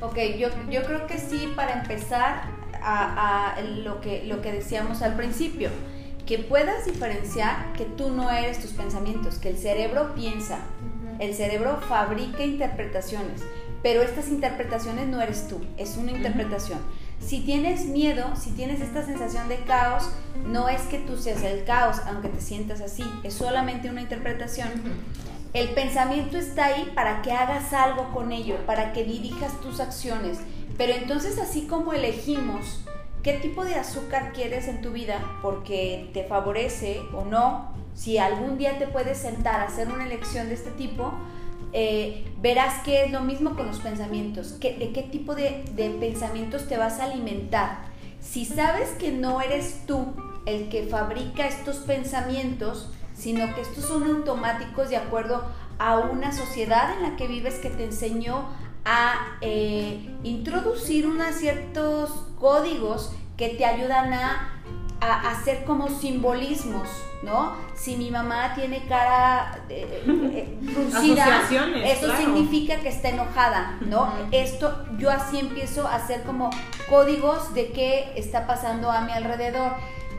Ok, yo, yo creo que sí, para empezar a, a lo, que, lo que decíamos al principio, que puedas diferenciar que tú no eres tus pensamientos, que el cerebro piensa, el cerebro fabrica interpretaciones, pero estas interpretaciones no eres tú, es una interpretación. Si tienes miedo, si tienes esta sensación de caos, no es que tú seas el caos, aunque te sientas así, es solamente una interpretación. El pensamiento está ahí para que hagas algo con ello, para que dirijas tus acciones. Pero entonces así como elegimos qué tipo de azúcar quieres en tu vida, porque te favorece o no, si algún día te puedes sentar a hacer una elección de este tipo, eh, verás que es lo mismo con los pensamientos, de qué tipo de, de pensamientos te vas a alimentar. Si sabes que no eres tú el que fabrica estos pensamientos, sino que estos son automáticos de acuerdo a una sociedad en la que vives que te enseñó a eh, introducir unos ciertos códigos que te ayudan a, a hacer como simbolismos, ¿no? Si mi mamá tiene cara eh, eh, fruncida, Asociaciones, eso claro. significa que está enojada, ¿no? Esto yo así empiezo a hacer como códigos de qué está pasando a mi alrededor.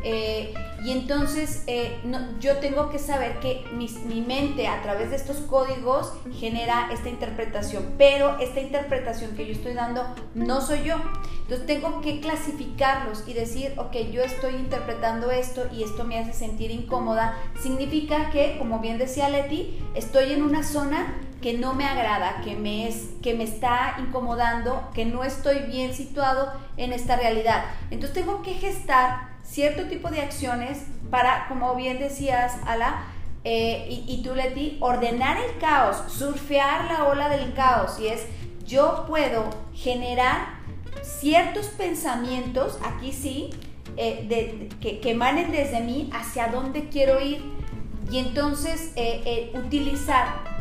Eh, y entonces eh, yo tengo que saber que mi mente a través de estos códigos genera esta interpretación, pero esta interpretación que yo estoy dando no soy yo. Entonces tengo que clasificarlos y decir, ok, yo estoy interpretando esto y esto me hace sentir incómoda. Significa que, como bien decía Leti, estoy en una zona que no me agrada, que me, es, que me está incomodando, que no estoy bien situado en esta realidad. Entonces tengo que gestar cierto tipo de acciones para, como bien decías, Ala, eh, y, y tú, Leti, ordenar el caos, surfear la ola del caos. Y es, yo puedo generar ciertos pensamientos, aquí sí, eh, de- que, que emanen desde mí hacia dónde quiero ir. Y entonces eh, eh, utilizar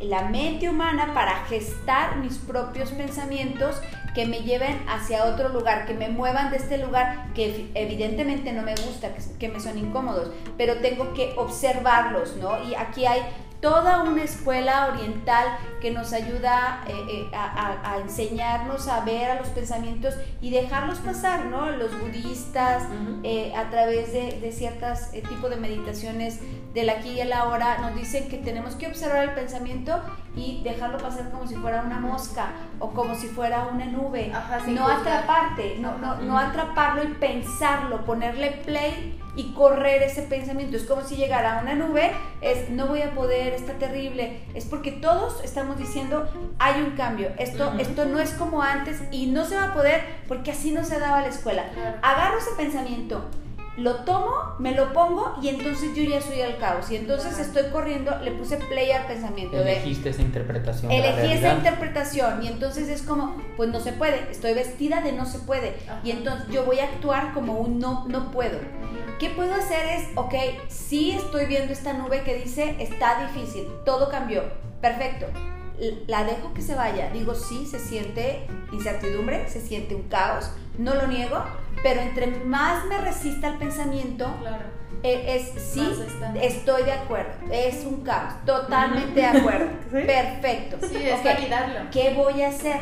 la mente humana para gestar mis propios pensamientos que me lleven hacia otro lugar, que me muevan de este lugar que ev- evidentemente no me gusta, que, que me son incómodos, pero tengo que observarlos, ¿no? Y aquí hay toda una escuela oriental que nos ayuda eh, eh, a, enseñarnos a ver a los pensamientos y dejarlos pasar, ¿no? Los budistas, eh, a través de, de ciertos tipos de meditaciones del aquí y el ahora, nos dicen que tenemos que observar el pensamiento y dejarlo pasar como si fuera una mosca o como si fuera una nube. Ajá, no atraparte, no, no, no atraparlo y pensarlo, ponerle play y correr ese pensamiento. Es como si llegara a una nube, es no voy a poder, está terrible. Es porque todos estamos diciendo hay un cambio. Esto, esto no es como antes y no se va a poder porque así no se daba la escuela. Claro. Agarro ese pensamiento, lo tomo, me lo pongo y entonces yo ya soy el caos. Y entonces estoy corriendo, le puse play al pensamiento de Elegiste esa interpretación. elegí esa interpretación y entonces es como, pues no se puede, estoy vestida de no se puede y entonces yo voy a actuar como un no, no puedo. ¿Qué puedo hacer es, ok, sí estoy viendo esta nube que dice, está difícil, todo cambió, perfecto, la dejo que se vaya, digo, sí, se siente incertidumbre, se siente un caos, no lo niego, pero entre más me resista el pensamiento, Claro. eh, es sí, estoy de acuerdo, es un caos, totalmente de acuerdo, Sí. perfecto. Sí, es validarlo. ¿Qué voy a hacer?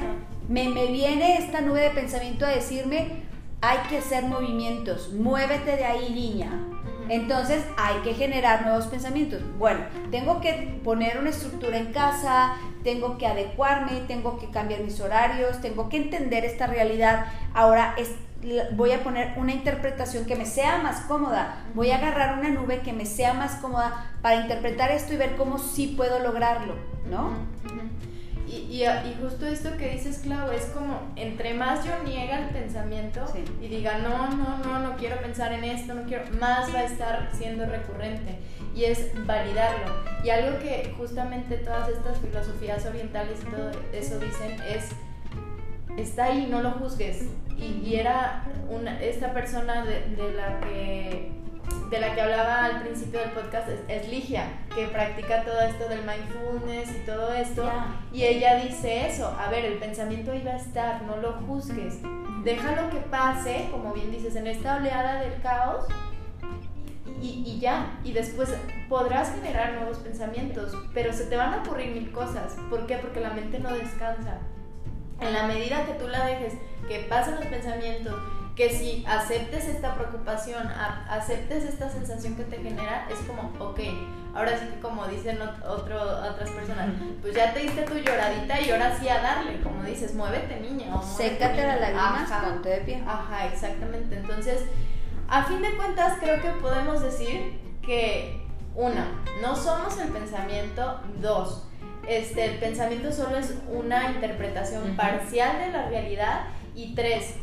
Me, me viene esta nube de pensamiento a decirme, hay que hacer movimientos, muévete de ahí, niña. Entonces hay que generar nuevos pensamientos. Bueno, tengo que poner una estructura en casa, tengo que adecuarme, tengo que cambiar mis horarios, tengo que entender esta realidad. Ahora es- voy a poner una interpretación que me sea más cómoda. Voy a agarrar una nube que me sea más cómoda para interpretar esto y ver cómo sí puedo lograrlo, ¿no? Y, y, y justo esto que dices, Clau, es como entre más yo niega el pensamiento Sí. y diga, no, no, no, no quiero pensar en esto, no quiero, más va a estar siendo recurrente. Y es validarlo. Y algo que justamente todas estas filosofías orientales y todo eso dicen es, está ahí, no lo juzgues. Y, y era una, esta persona de, de la que de la que hablaba al principio del podcast es, es Ligia, que practica todo esto del mindfulness y todo esto. Y ella dice eso, a ver, el pensamiento va a estar, no lo juzgues. Déjalo que pase, como bien dices, en esta oleada del caos y, y ya. Y después podrás generar nuevos pensamientos, pero se te van a ocurrir mil cosas. ¿Por qué? Porque la mente no descansa. En la medida que tú la dejes que pasen los pensamientos, que si aceptes esta preocupación, a- aceptes esta sensación que te genera, es como, ok, ahora sí que como dicen otro, otras personas, pues ya te diste tu lloradita y ahora sí a darle, como dices, muévete niña. o Sécate las niña". lágrimas, ponte de pie. Ajá, exactamente. Entonces, a fin de cuentas, creo que podemos decir que, una, no somos el pensamiento, dos, este, el pensamiento solo es una interpretación parcial de la realidad, y tres,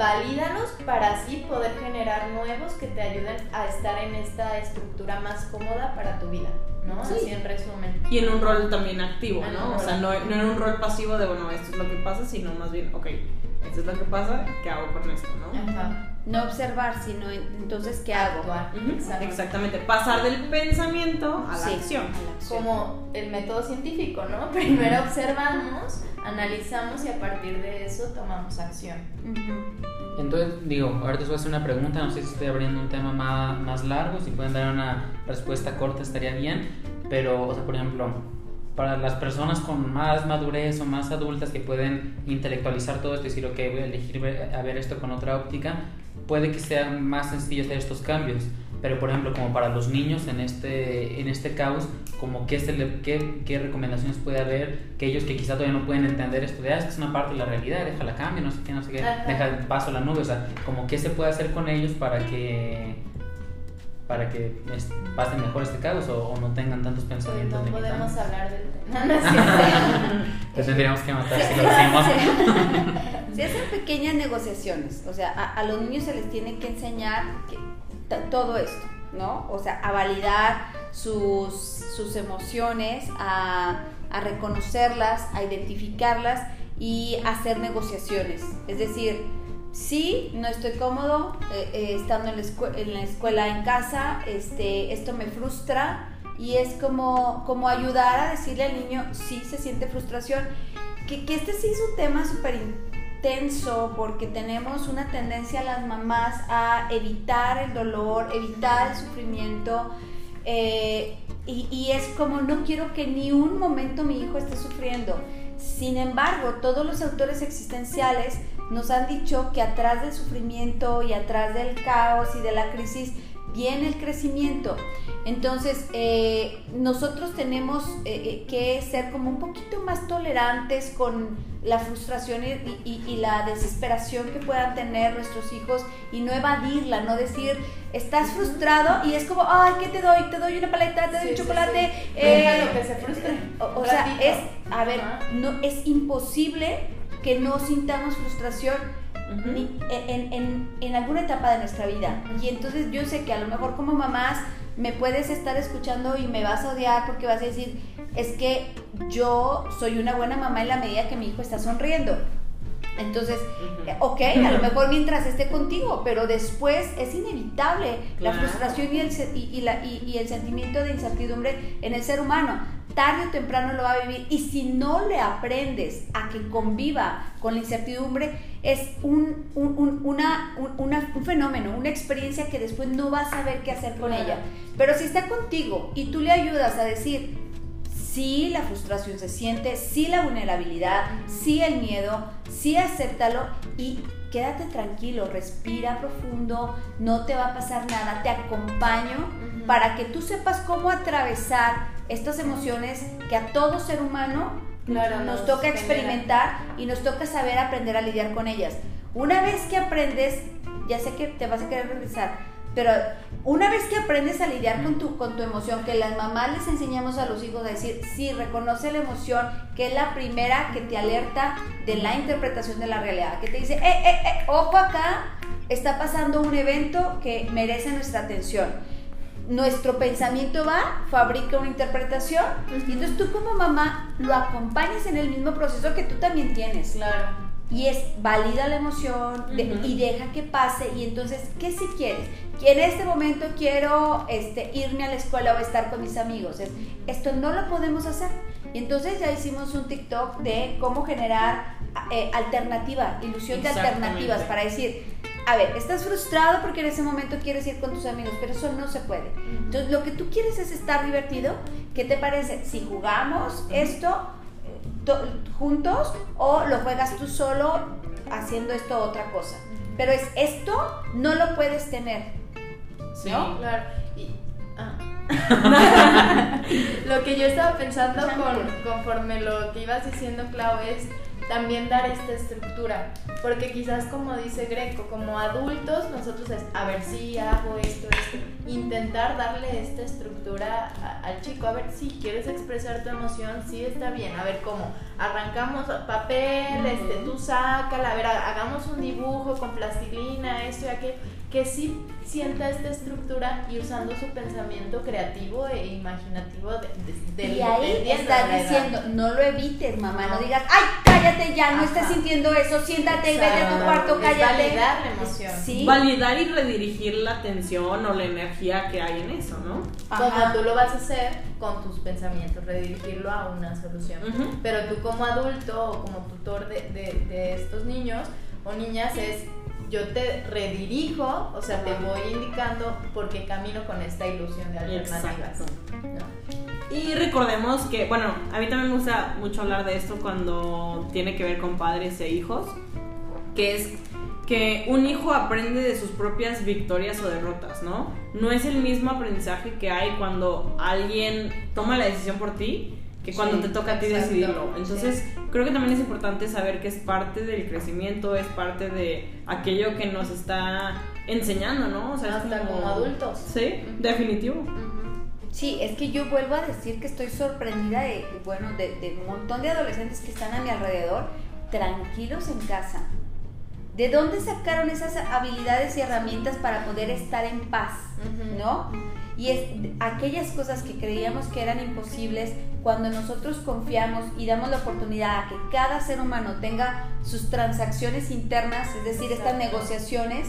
valídalos para así poder generar nuevos que te ayuden a estar en esta estructura más cómoda para tu vida, ¿no? Sí. Así en resumen. Y en un rol también activo, ¿no? O sea, no en un rol pasivo de, bueno, esto es lo que pasa, sino más bien, ok, esto es lo que pasa, ¿qué hago con esto, no? Ajá. No observar, sino en- entonces, ¿qué hago? Actuar. Ujú, Exacto. Exactamente, pasar del pensamiento a la Sí, acción. a la acción. como el método científico, ¿no? Primero observamos, analizamos y a partir de eso tomamos acción. Entonces, digo, ahorita os voy a hacer una pregunta, no sé si estoy abriendo un tema más, más largo, si pueden dar una respuesta corta estaría bien, pero, o sea, por ejemplo, para las personas con más madurez o más adultas que pueden intelectualizar todo esto y decir, ok, voy a elegir a ver esto con otra óptica, puede que sea más sencillo hacer estos cambios. Pero, por ejemplo, como para los niños en este, en este caos, como qué, se le, qué, qué, recomendaciones puede haber que ellos que quizá todavía no pueden entender esto de, ah, es una parte de la realidad, déjala cambio, no sé qué, no sé qué, deja paso a la nube, o sea, como qué se puede hacer con ellos para que para que pasen mejor este caos o, no tengan tantos pensamientos no podemos hablar del tema. No, tendríamos que matar si lo decimos. Se hacen pequeñas negociaciones, o sea, a, a los niños se les tiene que enseñar que todo esto, ¿no? O sea, a validar sus, sus emociones, a, a, reconocerlas, a identificarlas y hacer negociaciones. Es decir, sí, no estoy cómodo eh, eh, estando en la, en la, escuela, en casa, este, esto me frustra y es como, como ayudar a decirle al niño, sí se siente frustración, que, este sí es un tema súper tenso porque tenemos una tendencia las mamás a evitar el dolor, evitar el sufrimiento. Eh, y, es como no quiero que ni un momento mi hijo esté sufriendo. Sin embargo, todos los autores existenciales nos han dicho que atrás del sufrimiento y atrás del caos y de la crisis viene el crecimiento. Entonces, eh, nosotros tenemos eh, eh, que ser como un poquito más tolerantes con la frustración y, la desesperación que puedan tener nuestros hijos y no evadirla, no decir, estás frustrado y es como, ay, ¿qué te doy? Te doy una paleta, te doy un chocolate. que se frustre. O, sea, es, a ver, no, es imposible que no sintamos frustración en, en, en, alguna etapa de nuestra vida. Y entonces yo sé que a lo mejor como mamás me puedes estar escuchando y me vas a odiar porque vas a decir, es que yo soy una buena mamá en la medida que mi hijo está sonriendo. Entonces, eh, ok, a lo mejor mientras esté contigo, pero después es inevitable la frustración y el, y, la, y, el sentimiento de incertidumbre en el ser humano. Tarde o temprano lo va a vivir. Y si no le aprendes a que conviva con la incertidumbre, es un, un, una, un, fenómeno, una experiencia que después no vas a saber qué hacer con ella. Pero si está contigo y tú le ayudas a decir, sí la frustración se siente, sí la vulnerabilidad, sí el miedo, sí acéptalo y quédate tranquilo, respira profundo, no te va a pasar nada, te acompaño para que tú sepas cómo atravesar estas emociones que a todo ser humano nos, toca experimentar y nos toca saber aprender a lidiar con ellas. Una vez que aprendes, ya sé que te vas a querer regresar, pero una vez que aprendes a lidiar con tu, con tu emoción, que las mamás les enseñamos a los hijos a decir, sí, reconoce la emoción, que es la primera que te alerta de la interpretación de la realidad, que te dice, eh, eh, eh, ojo acá, está pasando un evento que merece nuestra atención. Nuestro pensamiento va, fabrica una interpretación, y entonces tú como mamá lo acompañas en el mismo proceso que tú también tienes. Claro y es valida la emoción y deja que pase y entonces, ¿qué si quieres? Que en este momento quiero este, irme a la escuela o estar con mis amigos. esto no lo podemos hacer. Y entonces ya hicimos un TikTok de cómo generar eh, alternativa, ilusión de alternativas para decir, a ver, estás frustrado porque en ese momento quieres ir con tus amigos, pero eso no se puede. Entonces, lo que tú quieres es estar divertido. ¿Qué te parece? Si jugamos esto, juntos o lo juegas tú solo haciendo esto otra cosa. Pero es esto no lo puedes tener. Sí, claro. Ah. lo que yo estaba pensando conforme lo que ibas diciendo, Clau, es también dar esta estructura. Porque quizás como dice Greco, como adultos nosotros es, a ver si hago esto, esto, intentar darle esta estructura al chico, a ver si quieres expresar tu emoción, sí está bien, a ver cómo, arrancamos papel, este, tú sácala, a ver, hagamos un dibujo con plastilina, esto y aquello, que sí sienta esta estructura y usando su pensamiento creativo e imaginativo de, y ahí estás diciendo, no lo evites, mamá, no. digas, ay, cállate ya, no estés sintiendo eso, siéntate, vete a tu cuarto, Es cállate. validar la emoción. Sí. Validar y redirigir la atención o la energía que hay en eso, ¿no? Como tú lo vas a hacer con tus pensamientos, redirigirlo a una solución. Pero tú como adulto o como tutor de, de- de estos niños o niñas es, yo te redirijo, o sea, te voy indicando por qué camino con esta ilusión de alternativas. Exacto. ¿no? Y recordemos que, bueno, a mí también me gusta mucho hablar de esto cuando tiene que ver con padres e hijos, que es que un hijo aprende de sus propias victorias o derrotas, ¿no? No es el mismo aprendizaje que hay cuando alguien toma la decisión por ti que cuando Sí, te toca a ti exacto, decidirlo. Entonces, creo que también es importante saber que es parte del crecimiento, es parte de aquello que nos está enseñando, ¿no? O sea, Hasta como adultos. Sí, definitivo. Sí, es que yo vuelvo a decir que estoy sorprendida de, bueno, de, de un montón de adolescentes que están a mi alrededor tranquilos en casa. ¿De dónde sacaron esas habilidades y herramientas para poder estar en paz? ¿No? Y es aquellas cosas que creíamos que eran imposibles, cuando nosotros confiamos y damos la oportunidad a que cada ser humano tenga sus transacciones internas, es decir, estas negociaciones,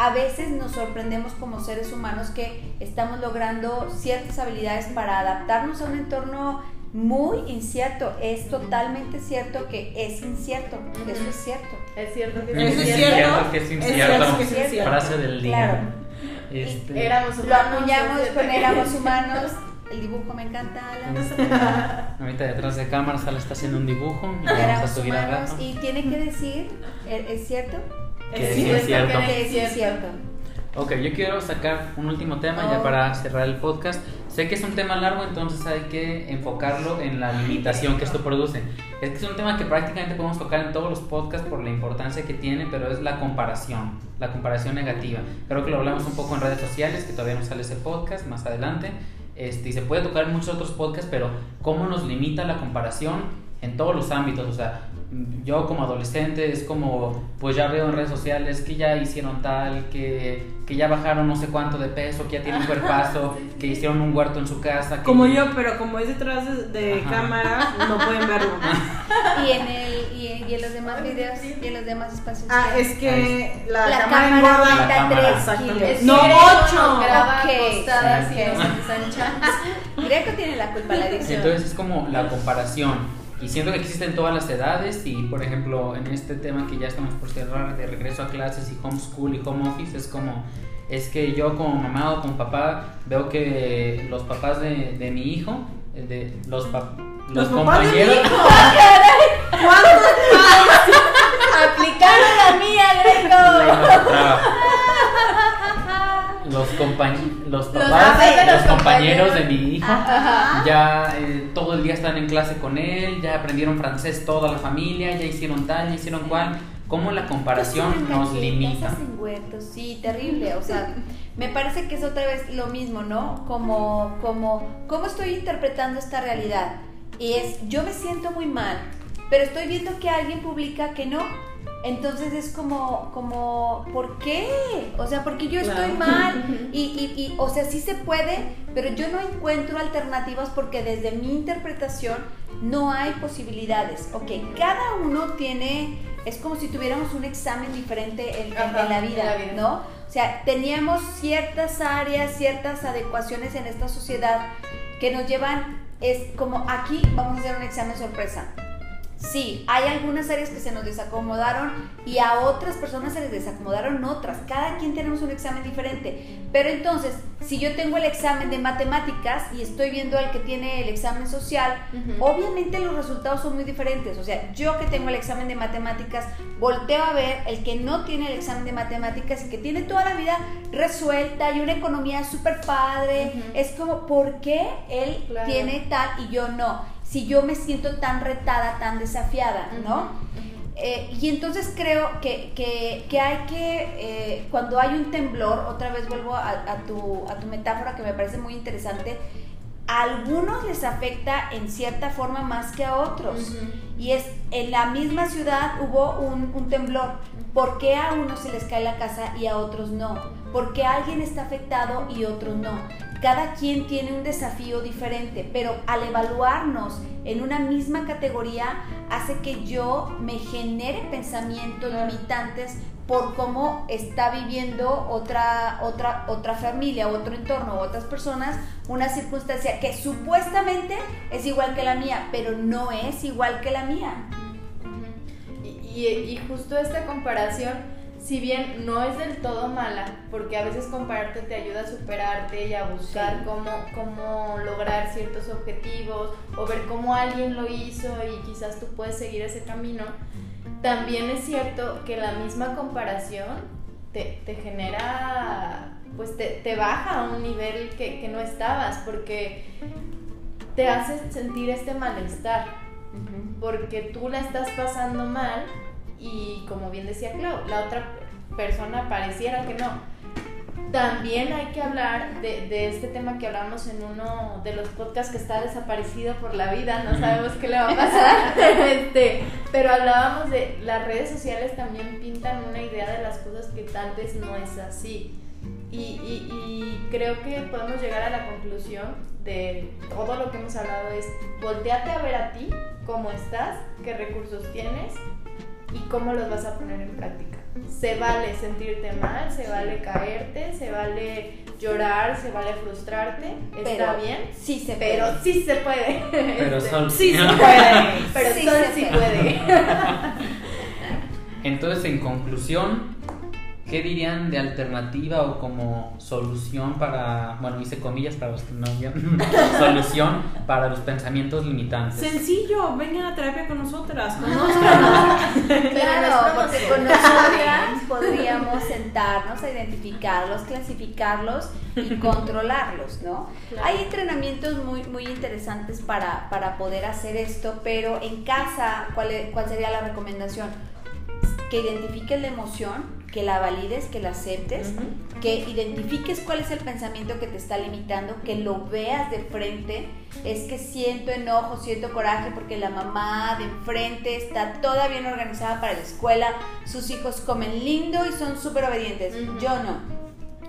a veces nos sorprendemos como seres humanos que estamos logrando ciertas habilidades para adaptarnos a un entorno muy incierto. Es totalmente cierto que es incierto, eso es cierto. Es cierto que Eso es sí, cierto. que es Es incierto. cierto que es incierto. Frase del día. Claro. Este, Éramos Lo humanos, acuñamos es con éramos humanos. El dibujo me encanta, Alan. Ahorita detrás de cámara Sala está haciendo un dibujo. y Vamos a Éramos subir y tiene que decir, ¿es es cierto? Que Es sí es cierto. cierto. Que sí es cierto. Ok, yo quiero sacar un último tema Oh. ya para cerrar el podcast. Sé que es un tema largo, entonces hay que enfocarlo en la limitación que esto produce. Es que es un tema que prácticamente podemos tocar en todos los podcasts por la importancia que tiene, pero es la comparación, la comparación negativa. Creo que lo hablamos un poco en redes sociales, que todavía no sale ese podcast más adelante. Este, y se puede tocar en muchos otros podcasts, pero cómo nos limita la comparación en todos los ámbitos. O sea, yo como adolescente es como, pues ya veo en redes sociales que ya hicieron tal, que, que ya bajaron no sé cuánto de peso, que ya tienen un cuerpazo, que hicieron un huerto en su casa. que- Como yo, pero como es detrás de, Ajá. cámara, no pueden verlo. Y en, el, y, en, y en los demás videos y en los demás espacios. Ah, que- es que la, La cámara cámara engorda. aumenta La cámara. tres Exactamente. kilos. No, Greco ocho. nos graba Ok, acostadas sí, y ensanchamos. Greco tiene la culpa la adicción. Entonces es como la comparación. Y siento que existen todas las edades y por ejemplo en este tema que ya estamos por cerrar de regreso a clases y homeschool y home office es como es que yo como mamá o como papá veo que los papás de, de mi hijo, eh, de los, pa- los, Los papás de mi compañeros, hijo. ¿Cuántos Aplicaron la mía, Greco. Los, compañ- los papás, de los, los compañeros de mi hijo Ajá. ya eh, todo el día están en clase con él, ya aprendieron francés toda la familia, ya hicieron tal, ya hicieron cual. ¿Cómo la comparación Hacen nos limita? huertos, sí, terrible. O sea, me parece que es otra vez lo mismo, ¿no? Como, como, ¿cómo estoy interpretando esta realidad? Y es, yo me siento muy mal, pero estoy viendo que alguien publica que no. Entonces es como, como, ¿por qué? O sea, porque yo estoy mal y, y, y, o sea, sí se puede, pero yo no encuentro alternativas porque desde mi interpretación no hay posibilidades. Ok, cada uno tiene, es como si tuviéramos un examen diferente en, Ajá, en la vida, la vida. ¿no? O sea, teníamos ciertas áreas, ciertas adecuaciones en esta sociedad que nos llevan, es como aquí vamos a hacer un examen sorpresa. Sí, hay algunas áreas que se nos desacomodaron y a otras personas se les desacomodaron otras. Cada quien tenemos un examen diferente. Pero entonces, si yo tengo el examen de matemáticas y estoy viendo al que tiene el examen social, obviamente los resultados son muy diferentes. O sea, yo que tengo el examen de matemáticas, volteo a ver el que no tiene el examen de matemáticas y que tiene toda la vida resuelta y una economía súper padre. Es como, ¿por qué él Claro. tiene tal y yo no? Si yo me siento tan retada, tan desafiada, ¿no? Eh, y entonces creo que, que- que hay que, eh, cuando hay un temblor, otra vez vuelvo a, a tu, a tu metáfora que me parece muy interesante, a algunos les afecta en cierta forma más que a otros. Y es, en la misma ciudad hubo un, un temblor. ¿Por qué a unos se les cae la casa y a otros no? ¿Por qué alguien está afectado y otros no? Cada quien tiene un desafío diferente, pero al evaluarnos en una misma categoría hace que yo me genere pensamientos limitantes por cómo está viviendo otra, otra, otra familia, otro entorno, otras personas, una circunstancia que supuestamente es igual que la mía, pero no es igual que la mía. Y, y, justo esta comparación, si bien no es del todo mala, porque a veces compararte te ayuda a superarte y a buscar cómo, cómo lograr ciertos objetivos o ver cómo alguien lo hizo y quizás tú puedes seguir ese camino, también es cierto que la misma comparación te, te genera, pues te, te, baja a un nivel que, que no estabas, porque te hace sentir este malestar porque tú la estás pasando mal y como bien decía Clau, la otra persona pareciera que no. También hay que hablar de, este tema que hablamos en uno de los podcasts que está desaparecido por la vida, no sabemos qué le va a pasar, este, pero hablábamos de las redes sociales también pintan una idea de las cosas que tal vez no es así. Y, creo que podemos llegar a la conclusión de todo lo que hemos hablado es volteate a ver a ti, cómo estás, qué recursos tienes y cómo los vas a poner en práctica. Se vale sentirte mal, se vale caerte, se vale llorar, se vale frustrarte, está bien. Sí se pero puede. sí se puede. Pero sol Sí se puede. pero Sí sol se sí puede. puede. Entonces, en conclusión, ¿qué dirían de alternativa o como solución para, bueno, hice comillas para los que no vieron, solución para los pensamientos limitantes? Sencillo, vengan a terapia con nosotras. Claro, porque con nosotras podríamos sentarnos a identificarlos, clasificarlos y controlarlos, ¿no? Claro. Hay entrenamientos muy, muy interesantes para, para poder hacer esto, pero en casa, ¿cuál, es- ¿cuál sería la recomendación? Que identifiques la emoción, que la valides, que la aceptes, que identifiques cuál es el pensamiento que te está limitando, que lo veas de frente. Es que siento enojo, siento coraje porque la mamá de enfrente está toda bien organizada para la escuela, sus hijos comen lindo y son súper obedientes. Yo no.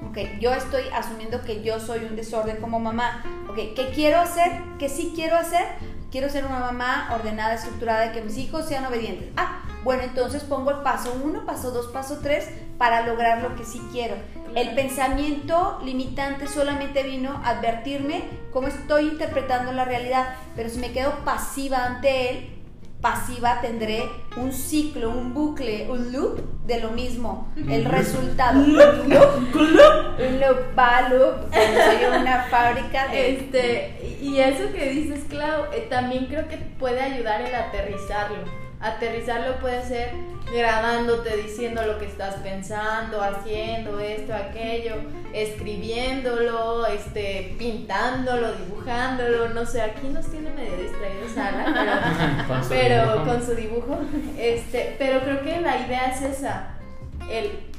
Ok, yo estoy asumiendo que yo soy un desorden como mamá. Ok, ¿qué quiero hacer? ¿Qué sí quiero hacer? Quiero ser una mamá ordenada, estructurada, que mis hijos sean obedientes. Ah, bueno, entonces pongo el paso 1, paso 2, paso 3 para lograr lo que sí quiero. El pensamiento limitante solamente vino a advertirme cómo estoy interpretando la realidad, pero si me quedo pasiva ante él, pasiva tendré un ciclo, un bucle, un loop de lo mismo. El resultado. Un loop. Un loop. Va loop. Soy una fábrica de. Este, y eso que dices, Clau, eh, también creo que puede ayudar el aterrizarlo. Aterrizarlo puede ser grabándote, diciendo lo que estás pensando, haciendo esto, aquello, escribiéndolo, este, pintándolo, dibujándolo, no sé, aquí nos tiene medio distraídos su pero dibujo. con su dibujo. Este, pero creo que la idea es esa. El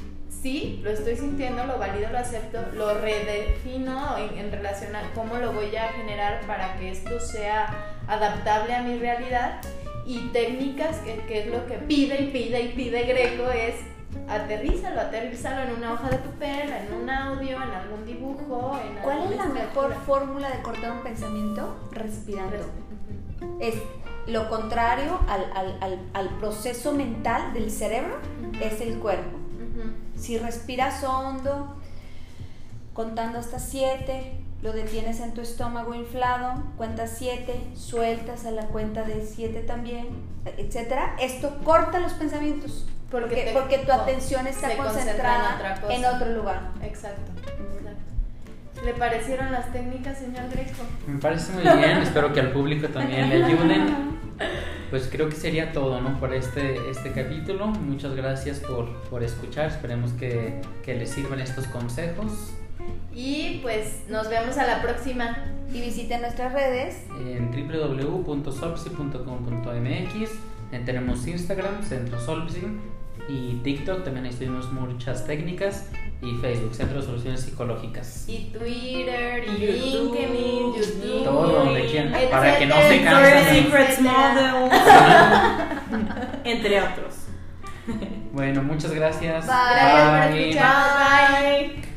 sí, lo estoy sintiendo, lo valido, lo acepto, lo redefino en, en relación a cómo lo voy a generar para que esto sea adaptable a mi realidad. Y técnicas, que, que es lo que pide y pide y pide Greco, es aterrízalo, aterrízalo en una hoja de papel, en un audio, en algún dibujo. En ¿Cuál es la mejor fórmula de cortar un pensamiento? Respirando. Es lo contrario al, al- al- al proceso mental del cerebro, es el cuerpo. Si respiras hondo, contando hasta 7, lo detienes en tu estómago inflado, cuentas 7, sueltas a la cuenta de 7 también, etcétera. Esto corta los pensamientos. Porque Porque, te- porque tu atención está se concentra en concentrada en otro lugar. Exacto, exacto. ¿Le parecieron las técnicas, señor Greco? Me parece muy bien, espero que al público también le ayuden. Pues creo que sería todo, ¿no? Por este, este capítulo. Muchas gracias por, por escuchar. Esperemos que, que les sirvan estos consejos. Y pues nos vemos a la próxima. Y visiten nuestras redes. En www.solpsi.com.mx eh, tenemos Instagram, Centro Solpsi, y TikTok. También ahí estuvimos muchas técnicas. Y Facebook, Centro de Soluciones Psicológicas. Y Twitter, y, YouTube. LinkedIn, YouTube. Todo donde quieran, para que no se cansen. Victoria's Secret etcétera. Models. Entre otros. Bueno, muchas gracias. Bye. Gracias por Bye. escuchar.